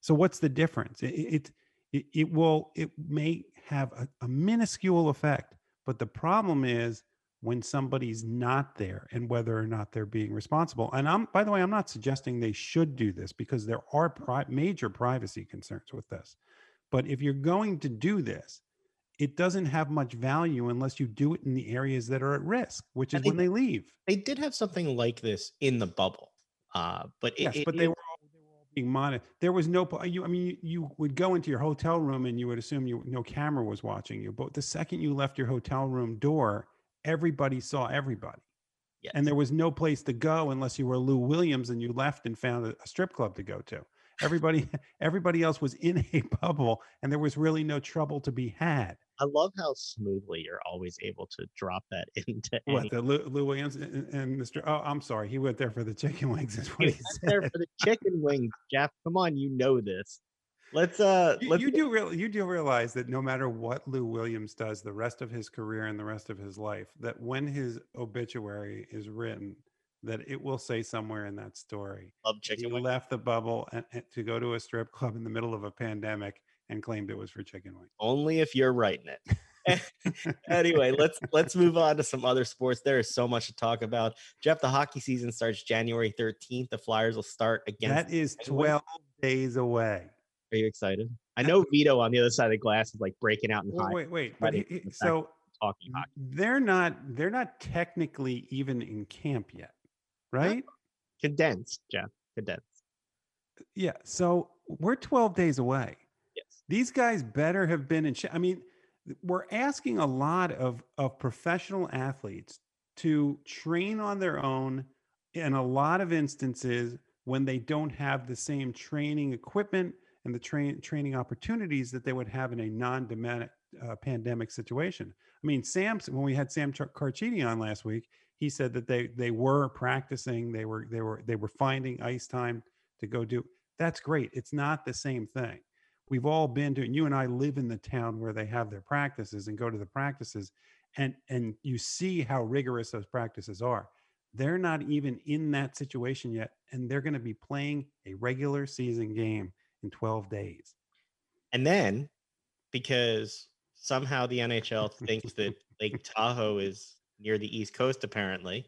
So what's the difference? It it, it, will it may have a, a minuscule effect, but the problem is when somebody's not there and whether or not they're being responsible. And I'm by the way, I'm not suggesting they should do this because there are pri- major privacy concerns with this. But if you're going to do this, it doesn't have much value unless you do it in the areas that are at risk, which is when they leave. They did have something like this in the bubble, uh, but yes, it, but it, they were all, they were all being monitored. There was no you. I mean, you, you, would go into your hotel room and you would assume you no camera was watching you, but the second you left your hotel room door, everybody saw everybody. Yes. And there was no place to go unless you were Lou Williams and you left and found a, a strip club to go to. Everybody, [LAUGHS] everybody else was in a [LAUGHS] bubble, and there was really no trouble to be had. I love how smoothly you're always able to drop that [LAUGHS] into what any- the Lou, Lou Williams and, and, Mr. Oh, I'm sorry, he went there for the chicken wings. Is what he, he there for the chicken wings, Jeff. Come on, you know this. Let's uh, you, let's you do real you do realize that no matter what Lou Williams does the rest of his career and the rest of his life, that when his obituary is written, that it will say somewhere in that story. Love chicken. He wings. left the bubble and, and to go to a strip club in the middle of a pandemic and claimed it was for chicken wings. Only if you're writing it. [LAUGHS] [LAUGHS] anyway, let's let's move on to some other sports. There is so much to talk about. Jeff, the hockey season starts January 13th. The Flyers will start again. That is 12 days away. Are you excited? I know Vito on the other side of the glass is like breaking out in Well, high wait, wait. But he- for the fact so talking hockey. they're not they're not technically even in camp yet, right? Condensed, Jeff. Condensed. Yeah. So we're 12 days away. These guys better have been in. Sh- I mean, we're asking a lot of of professional athletes to train on their own in a lot of instances when they don't have the same training equipment and the train training opportunities that they would have in a non-pandemic uh, pandemic situation. I mean, Sam, when we had Sam Carchidi on last week, he said that they they were practicing, they were they were they were finding ice time to go do. That's great. It's not the same thing. We've all been to, and you and I live in the town where they have their practices and go to the practices, and and you see how rigorous those practices are. They're not even in that situation yet, and they're going to be playing a regular season game in 12 days. And then because somehow the NHL [LAUGHS] thinks that Lake Tahoe is near the East Coast, apparently,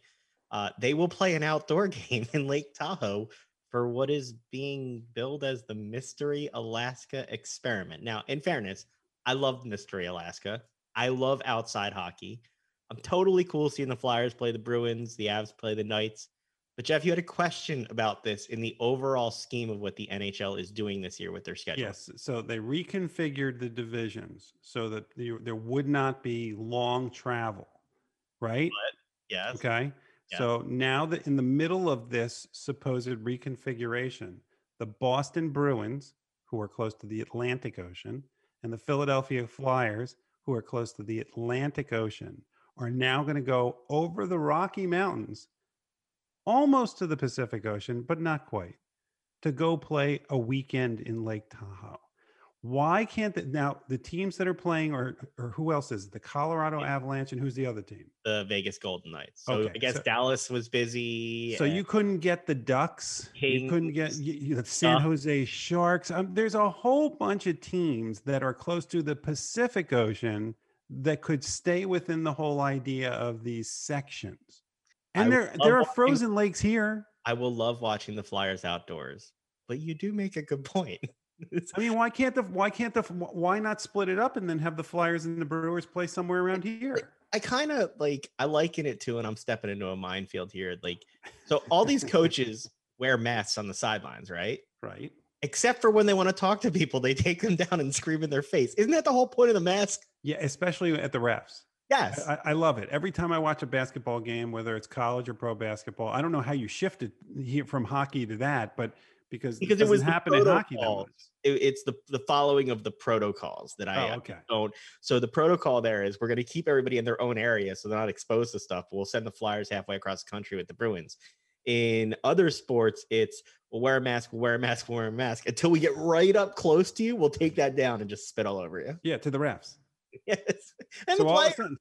uh, they will play an outdoor [LAUGHS] game in Lake Tahoe for what is being billed as the Mystery Alaska experiment. Now, in fairness, I love Mystery Alaska. I love outside hockey. I'm totally cool seeing the Flyers play the Bruins, the Avs play the Knights. But Jeff, you had a question about this in the overall scheme of what the NHL is doing this year with their schedule. Yes. So they reconfigured the divisions so that there, there would not be long travel, right? Yes. Okay. So now that in the middle of this supposed reconfiguration, the Boston Bruins, who are close to the Atlantic Ocean, and the Philadelphia Flyers, who are close to the Atlantic Ocean, are now going to go over the Rocky Mountains, almost to the Pacific Ocean, but not quite, to go play a weekend in Lake Tahoe. Why can't the, now the teams that are playing, or or who else is it? the Colorado Avalanche, and who's the other team? the Vegas Golden Knights. So Okay, I guess so- Dallas was busy. So you couldn't get the Ducks. You couldn't get you, you- the San. Jose Sharks. Um, there's a whole bunch of teams that are close to the Pacific Ocean that could stay within the whole idea of these sections. And would there there are watching- frozen lakes here. I will love watching the Flyers outdoors. But you do make a good point. I mean, why can't the why can't the why not split it up and then have the Flyers and the Bruins play somewhere around here? I kind of like I liken it to, and I'm stepping into a minefield here. Like, so all these coaches [LAUGHS] wear masks on the sidelines, right? Right. Except for when they want to talk to people, they take them down and scream in their face. Isn't that the whole point of the mask? Yeah, especially at the refs. Yes. I, I love it. Every time I watch a basketball game, whether it's college or pro basketball, I don't know how you shifted here from hockey to that, but because because it was happen in hockey. It- it's the the following of the protocols that I Oh, okay. don't. So the protocol there is we're going to keep everybody in their own area so they're not exposed to stuff. We'll send the Flyers halfway across the country with the Bruins. In other sports, it's we'll wear a mask, we'll wear a mask, we'll wear a mask until we get right up close to you. We'll take that down and just spit all over you. Yeah, to the refs. [LAUGHS] Yes, and so the players. sudden,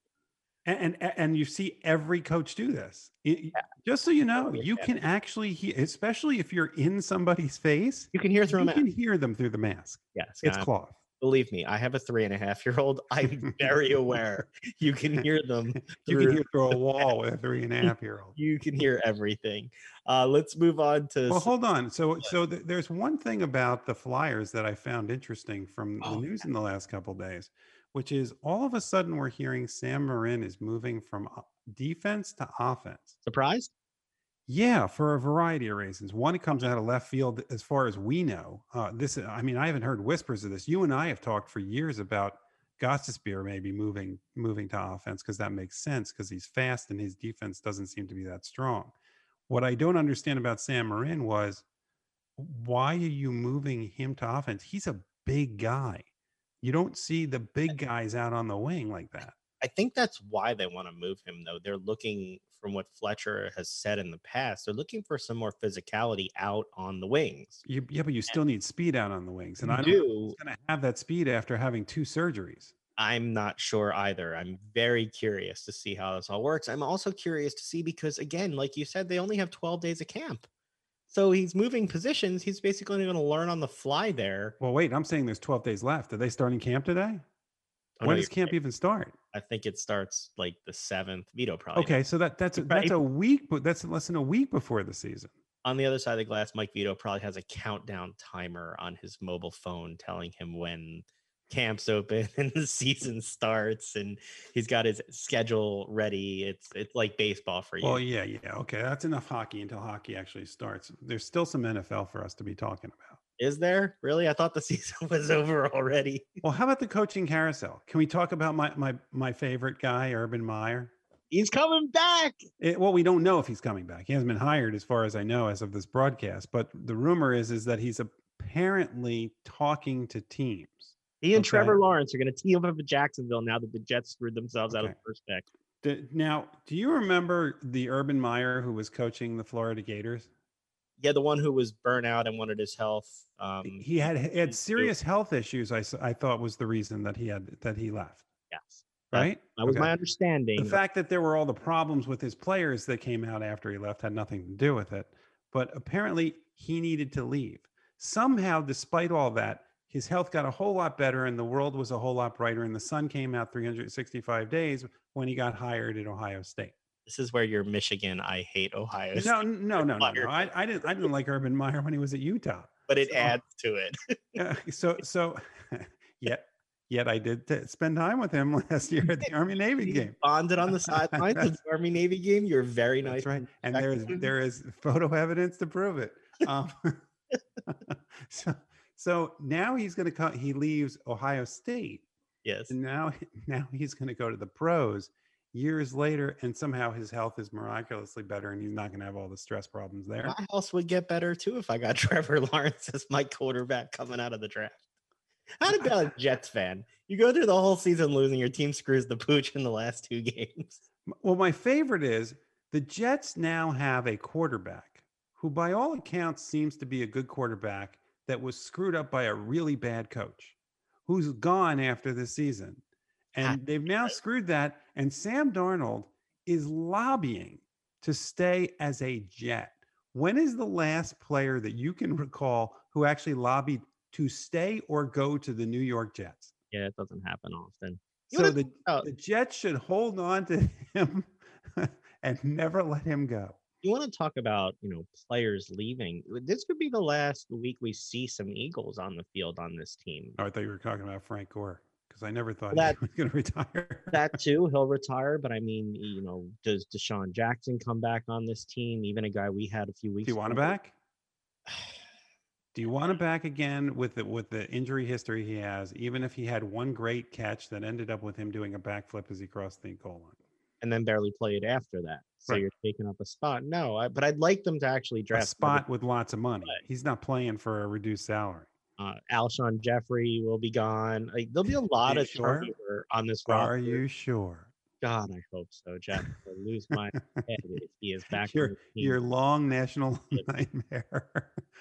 and, and and you see every coach do this. It- Just so you know, you can actually hear, especially if you're in somebody's face, You can hear through a you can hear them through the mask. Yes, It's cloth. believe me, I have a three and a half year old. I'm [LAUGHS] very aware. You can hear them. You can hear through a [LAUGHS] wall with a three and a half year old. You can hear everything. Uh, let's move on to. Well, hold on. So, so th- there's one thing about the Flyers that I found interesting from the Oh, news in the last couple days, which is all of a sudden we're hearing Sam Morin is moving from defense to offense. surprised? Yeah, for a variety of reasons. One, it comes out of left field, as far as we know. Uh, this, I mean, I haven't heard whispers of this. You and I have talked for years about Gostisbehere maybe moving moving to offense because that makes sense because he's fast and his defense doesn't seem to be that strong. What I don't understand about Sam Morin was why are you moving him to offense? He's a big guy. You don't see the big guys out on the wing like that. I think that's why they want to move him, though. They're looking, from what Fletcher has said in the past, they're looking for some more physicality out on the wings. You, yeah, but you still need speed out on the wings, and I don't know if do. he's going to have that speed after having two surgeries. I'm not sure either. I'm very curious to see how this all works. I'm also curious to see because, again, like you said, they only have 12 days of camp. So he's moving positions. He's basically going to learn on the fly there. Well, wait, I'm saying there's 12 days left. Are they starting camp today? Oh, when no, does camp right. even start? I think it starts like the seventh. Vito probably. knows. Okay, so that that's a, that's a week, but that's less than a week before the season. On the other side of the glass, Mike Vito probably has a countdown timer on his mobile phone telling him when camps open [LAUGHS] and the season starts and he's got his schedule ready. It's it's like baseball for you. Well, yeah, yeah. Okay. That's enough hockey until hockey actually starts. There's still some NFL for us to be talking about. Is there really? I thought the [LAUGHS] season was over already. Well, how about the coaching carousel? Can we talk about my my my favorite guy, Urban Meyer? He's coming back. It, well, we don't know if he's coming back. He hasn't been hired, as far as I know, as of this broadcast. But the rumor is is that he's apparently talking to teams. He and okay. Trevor Lawrence are going to team up with Jacksonville now that the Jets screwed themselves okay. out of the first pick. now, do you remember the Urban Meyer who was coaching the Florida Gators? Yeah, the one who was burnt out and wanted his health. Um, he had he had serious health issues. I, I thought was the reason that he had that he left. Yes, right. That, that was okay. my understanding. The fact that there were all the problems with his players that came out after he left had nothing to do with it. But apparently, he needed to leave. Somehow, despite all that, his health got a whole lot better and the world was a whole lot brighter. And the sun came out 365 days when he got hired at Ohio State. This is where you're Michigan. I hate Ohio. State. No, no, no, no, no. I, I didn't. I didn't like Urban Meyer when he was at Utah. But it so, adds to it. yeah. [LAUGHS] So, so, [LAUGHS] yet, yet I did t- spend time with him [LAUGHS] last year at the Army Navy game. Bonded on the sidelines of the Army Navy game. You're very nice. That's right. And there is there is photo evidence to prove it. Um, so, so now he's going to come. He leaves Ohio State. Yes. And now, [LAUGHS] now he's going to go to the pros years later, and somehow his health is miraculously better, and he's not going to have all the stress problems there. My house would get better too if I got [LAUGHS] Trevor Lawrence as my quarterback coming out of the draft. How about a [LAUGHS] Jets fan? You go through the whole season losing, your team screws the pooch in the last two games. Well, my favorite is the Jets now have a quarterback who, by all accounts, seems to be a good quarterback that was screwed up by a really bad coach who's gone after the season. Ah, and they've now screwed that. And Sam Darnold is lobbying to stay as a Jet. When is the last player that you can recall who actually lobbied to stay or go to the New York Jets? Yeah, it doesn't happen often. so the, oh. the Jets should hold on to [LAUGHS] him and never let him go you want to talk about you know players leaving this could be the last week we see some eagles on the field on this team. Oh, i thought you were talking about frank gore because i never thought that, he was going [LAUGHS] to retire. that too he'll retire but i mean you know does DeSean Jackson come back on this team even a guy we had a few weeks do you want him back? Do you want him back again with the with the injury history he has even if he had one great catch that ended up with him doing a backflip as he crossed the goal line and then barely played after that. So right. you're taking up a spot. No, I, but I'd like them to actually draft a spot with lots of money. He's not playing for a reduced salary. Uh, Alshon Jeffery will be gone. Like, there'll be a [LAUGHS] lot of sure? turnover on this roster. Are you sure? God, I hope so, Jeff. [LAUGHS] I'll lose my head if he is back. Your, your long national [LAUGHS] nightmare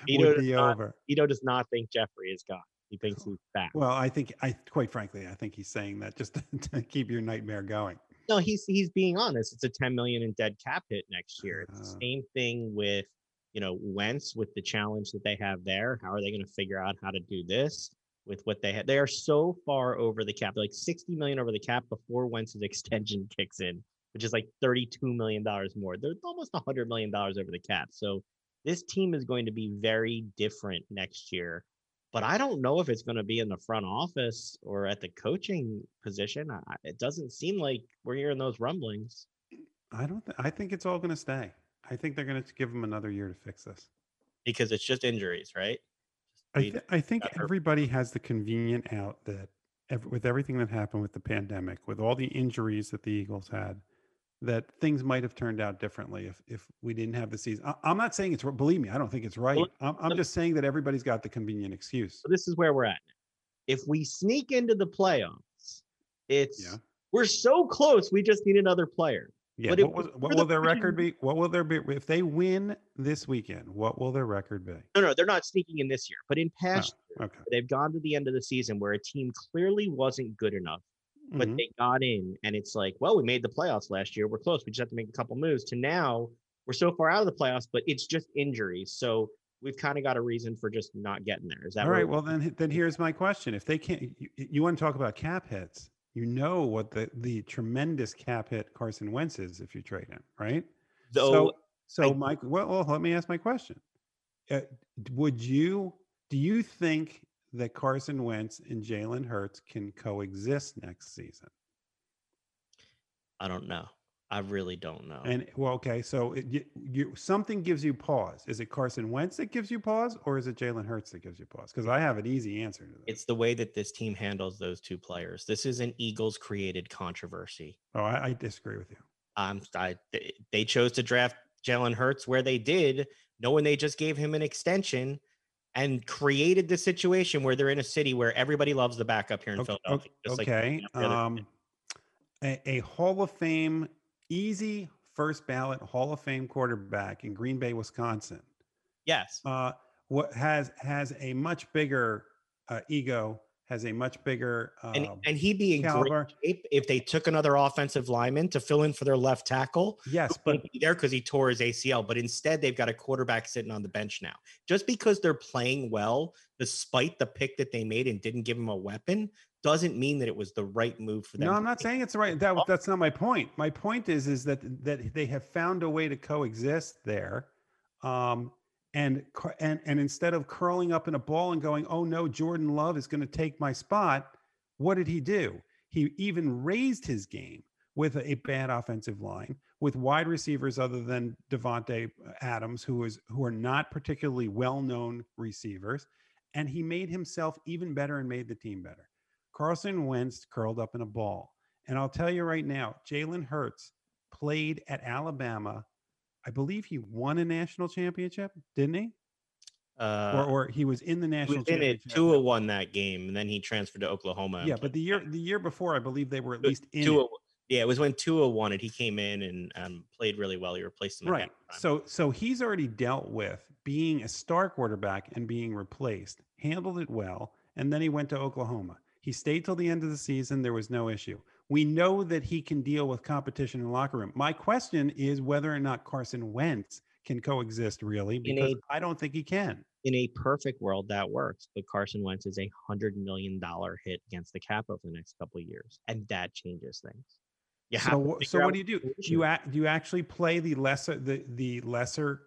would be not, over. Vito does not think Jeffery is gone. He thinks he's back. Well, I think I quite frankly, I think he's saying that just to, to keep your nightmare going no, he's he's being honest. It's a 10 million in dead cap hit next year. It's the uh-huh. same thing with you know Wentz with the challenge that they have there. How are they going to figure out how to do this with what they have? They are so far over the cap, They're like 60 million over the cap before Wentz's extension [LAUGHS] kicks in, which is like 32 million dollars more. They're almost 100 million dollars over the cap. So this team is going to be very different next year but I don't know if it's going to be in the front office or at the coaching position. I, it doesn't seem like we're hearing those rumblings. I don't. Th- I think it's all going to stay. I think they're going to give them another year to fix this because it's just injuries, right? I, th- I think everybody has the convenient out that every, with everything that happened with the pandemic, with all the injuries that the Eagles had, that things might have turned out differently if if we didn't have the season. I, am not saying it's believe me, I don't think it's right. I'm, I'm just saying that everybody's got the convenient excuse. So this is where we're at. If we sneak into the playoffs, it's yeah. we're so close. We just need another player. Yeah. But what, was, what will the their record be? What will their be if they win this weekend? What will their record be? No, no, they're not sneaking in this year. But in oh, past, oh, okay. they've gone to the end of the season where a team clearly wasn't good enough but mm-hmm. they got in and it's like, well, we made the playoffs last year. We're close. We just have to make a couple moves to now we're so far out of the playoffs, but it's just injuries. So we've kind of got a reason for just not getting there. Is that all right? Well, then, then [LAUGHS] here's my question. If they can't, you, you want to talk about cap hits, you know what the, the tremendous cap hit Carson Wentz is if you trade him, right? So, so, So, Mike, well, well, let me ask my question. Uh, would you, do you think that Carson Wentz and Jalen Hurts can coexist next season? I don't know. I really don't know. And well, okay, so it, you, you something gives you pause. Is it Carson Wentz that gives you pause, or is it Jalen Hurts that gives you pause? Because I have an easy answer to that. it's the way that this team handles those two players. This is an Eagles created controversy. Oh, I, I disagree with you. Um, I, they- they chose to draft Jalen Hurts where they did, knowing they just gave him an extension and created the situation where they're in a city where everybody loves the backup here in Ok- Philadelphia. like Okay. every Um, a, a Hall of Fame, easy first ballot Hall of Fame quarterback in Green Bay, Wisconsin. yes. uh, what has has a much bigger uh, ego, has a much bigger uh, and, and he'd be in caliber. great shape if they took another offensive lineman to fill in for their left tackle. yes, but be there because he tore his ACL. But instead, they've got a quarterback sitting on the bench now. Just because they're playing well, despite the pick that they made and didn't give him a weapon, doesn't mean that it was the right move for them. no, I'm not saying it's the right. That that's not my point. My point is is that that they have found a way to coexist there, um, and and and instead of curling up in a ball and going, oh no, Jordan Love is going to take my spot. What did he do? He even raised his game with a bad offensive line, with wide receivers other than Davante uh, Adams, who is who are not particularly well-known receivers, and he made himself even better and made the team better. Carson Wentz curled up in a ball. And I'll tell you right now, Jalen Hurts played at Alabama. I believe he won a national championship, didn't he? Uh, or, or he was in the he national was in it. Tua won that game, and then he transferred to Oklahoma. Yeah, but the year the year before, I believe they were at least in. Tua, it. yeah, it was when Tua won it. He came in and um, played really well. He replaced him. Right. So so he's already dealt with being a star quarterback and being replaced, handled it well, and then he went to Oklahoma. He stayed till the end of the season. There was no issue. We know that he can deal with competition in the locker room. My question is whether or not Carson Wentz can coexist really, because a- I don't think he can. in a perfect world, that works. But Carson Wentz is a hundred million dollar hit against the cap over the next couple of years, and that changes things. You have so to wh- figure so what do you do? Do you act, do you actually play the lesser the the lesser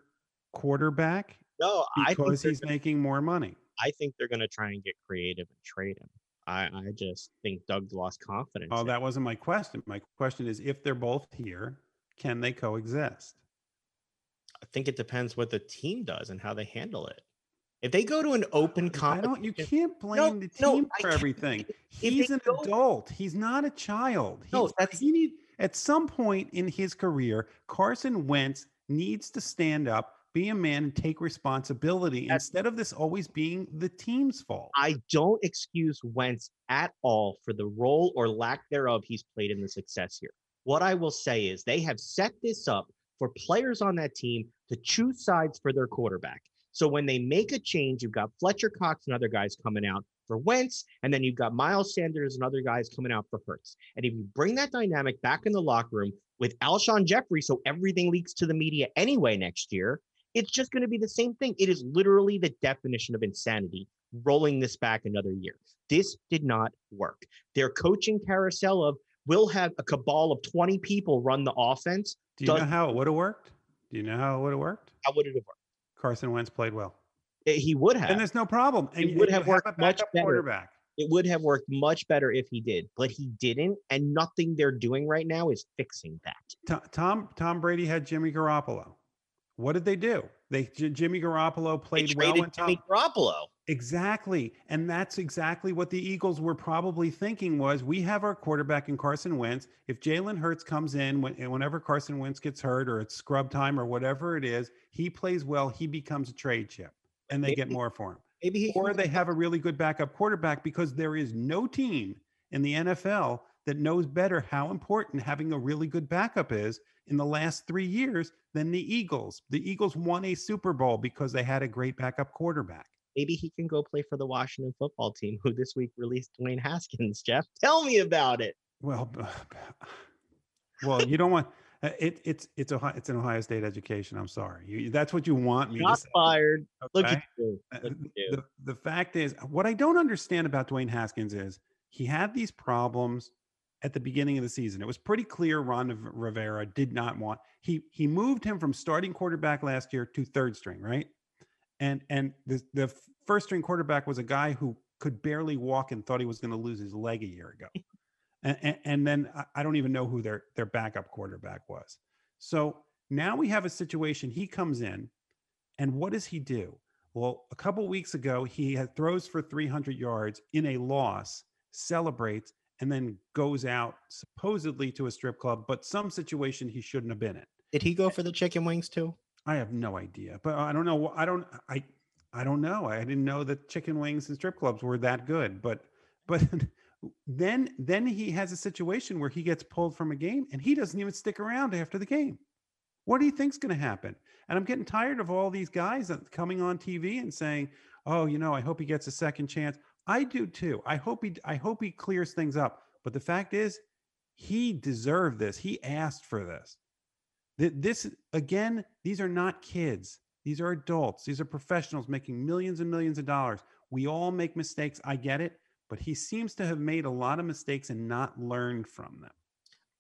quarterback No, because he's gonna- making more money? I think they're going to try and get creative and trade him. I, I just think Doug lost confidence. Oh, in that wasn't my question. My question is if they're both here, can they coexist? I think it depends what the team does and how they handle it. If they go to an open I don't you can't blame the team I for everything. He's an go- adult. He's not a child. No, that's- he need at some point in his career, Carson Wentz needs to stand up, be a man, and take responsibility That's- instead of this always being the team's fault. I don't excuse Wentz at all for the role or lack thereof he's played in the success here. What I will say is they have set this up for players on that team to choose sides for their quarterback. So when they make a change, you've got Fletcher Cox and other guys coming out for Wentz, and then you've got Miles Sanders and other guys coming out for Hurts. And if you bring that dynamic back in the locker room with Alshon Jeffery, so everything leaks to the media anyway next year, it's just going to be the same thing. It is literally the definition of insanity rolling this back another year. This did not work. Their coaching carousel of we'll have a cabal of 20 people run the offense. Do you know how it would have worked? Do you know how it would have worked? How would it have worked? Carson Wentz played well. Eh, He would have. And there's no problem. And It would have worked a much better. quarterback. it would have worked much better if he did, but he didn't. And nothing they're doing right now is fixing that. To- Tom Tom Brady had Jimmy Garoppolo. What did they do? They J- Jimmy Garoppolo They played well traded when Tom Jimmy Garoppolo. Exactly. And that's exactly what the Eagles were probably thinking was we have our quarterback in Carson Wentz. If Jalen Hurts comes in when, whenever Carson Wentz gets hurt or it's scrub time or whatever it is, he plays well, he becomes a trade chip and they get more for him. Maybe he Or they have a really good backup quarterback because there is no team in the NFL that knows better how important having a really good backup is in the last three years than the Eagles. The Eagles won a Super Bowl because they had a great backup quarterback. maybe he can go play for the Washington football team, who this week released Dwayne Haskins. [LAUGHS] Jeff, tell me about it. Well, [SIGHS] well, you don't want uh, it. It's it's Ohio, it's an Ohio State education. I'm sorry. You, that's what you want me to Not fired. Look at you. Uh, Look at you. the, the fact is, what I don't understand about Dwayne Haskins is he had these problems at the beginning of the season. It was pretty clear Ron Rivera did not want he he moved him from starting quarterback last year to third string, right? And and the the first string quarterback was a guy who could barely walk and thought he was going to lose his leg a year ago. [LAUGHS] and, and, and then I don't even know who their their backup quarterback was. So now we have a situation. He comes in, and what does he do? Well, a couple weeks ago, he had throws for 300 yards in a loss, celebrates, and then goes out supposedly to a strip club, but some situation he shouldn't have been in. Did he go for the chicken wings too? I have no idea, but I don't know. I don't. I I don't know. I didn't know that chicken wings and strip clubs were that good. But [LAUGHS] but then then he has a situation where he gets pulled from a game and he doesn't even stick around after the game. What do you think's going to happen? And I'm getting tired of all these guys coming on TV and saying, "Oh, you know, I hope he gets a second chance." I do too. I hope he I hope he clears things up. But the fact is, he deserved this. He asked for this. This again, these are not kids. These are adults. These are professionals making millions and millions of dollars. We all make mistakes. I get it. But he seems to have made a lot of mistakes and not learned from them.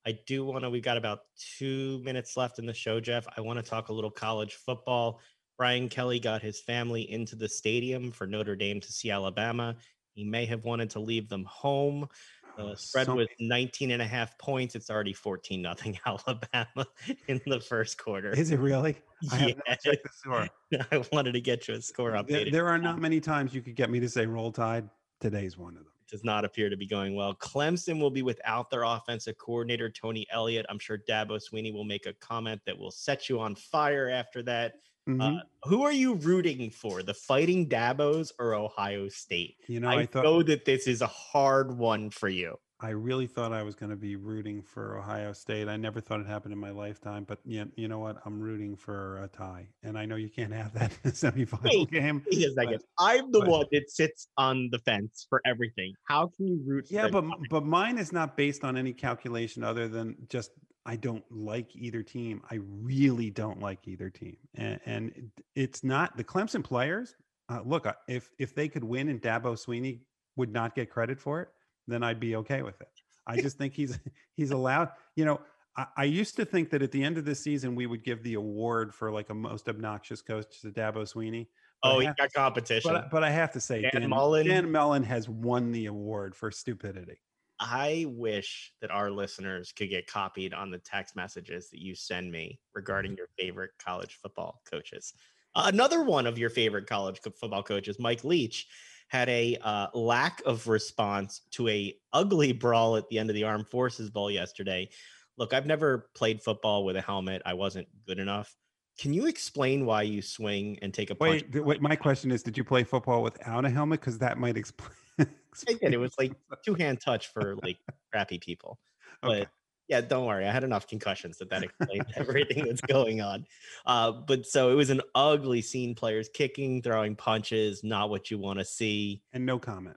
I do want to, we've got about two minutes left in the show, Jeff. I want to talk a little college football. Brian Kelly got his family into the stadium for Notre Dame to see Alabama. He may have wanted to leave them home. The oh, spread was 19 and a half points. It's already 14 nothing [LAUGHS] Alabama in the first quarter. Is it really? I yeah. the score. [LAUGHS] [LAUGHS] I wanted to get you a score update. There, there, are not um, many times you could get me to say roll tide. Today's one of them. It does not appear to be going well. Clemson will be without their offensive coordinator, Tony Elliott. I'm sure Dabo Swinney will make a comment that will set you on fire after that. Mm-hmm. Uh, who are you rooting for, the Fighting Dabos or Ohio State? You know, I, I thought, know that this is a hard one for you. I really thought I was going to be rooting for Ohio State. I never thought it happened in my lifetime, but yeah, you know what? I'm rooting for a tie, and I know you can't have that semifinal Wait, game. Wait a second. I'm the but, one that sits on the fence for everything. How can you root? Yeah, but but mine is not based on any calculation other than just I don't like either team. I really don't like either team, and, and it's not the Clemson players. Uh, look, if if they could win and Dabo Swinney would not get credit for it, then I'd be okay with it. I just think he's [LAUGHS] he's allowed. You know, I, I, used to think that at the end of the season we would give the award for like a most obnoxious coach to Dabo Swinney. oh, he got competition. But, but I have to say, Dan, Dan Mullen, Dan Mullen has won the award for stupidity. I wish that our listeners could get copied on the text messages that you send me regarding mm-hmm. your favorite college football coaches. Uh, another one of your favorite college football coaches, Mike Leach, had a uh, lack of response to a ugly brawl at the end of the Armed Forces Bowl yesterday. Look, I've never played football with a helmet. I wasn't good enough. Can you explain why you swing and take a punch? Wait, wait my question is, did you play football without a helmet? Because that might explain. Did. It was like [LAUGHS] two hand touch for like crappy people. But okay. yeah, don't worry. I had enough concussions that that explained [LAUGHS] everything that's going on. Uh, but so it was an ugly scene. Players kicking, throwing punches, not what you want to see. And no comment.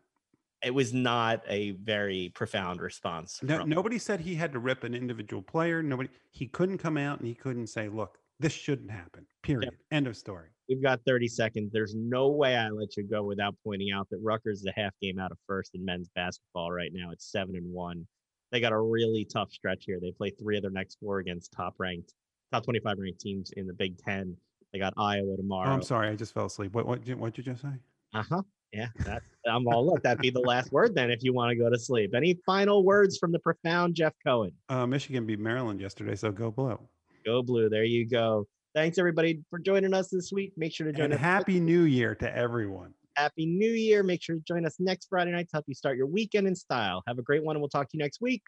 It was not a very profound response. No, nobody said he had to rip an individual player. Nobody. He couldn't come out and he couldn't say, "Look, this shouldn't happen." Period. Yep. End of story. We've got 30 seconds. There's no way I let you go without pointing out that Rutgers is a half game out of first in men's basketball right now. It's seven and one. They got a really tough stretch here. They play three of their next four against top ranked, top 25 ranked teams in the Big Ten. They got Iowa tomorrow. Oh, I'm sorry, I just fell asleep. What what what did you just say? Uh huh. Yeah, that, I'm all look. That'd be the last word then if you want to go to sleep. Any final words from the profound Jeff Cohen? Uh, Michigan beat Maryland yesterday, so go blue. Go blue. There you go. Thanks everybody for joining us this week. Make sure to join and us. Happy New Year to everyone. Happy New Year. Make sure to join us next Friday night to help you start your weekend in style. Have a great one, and we'll talk to you next week.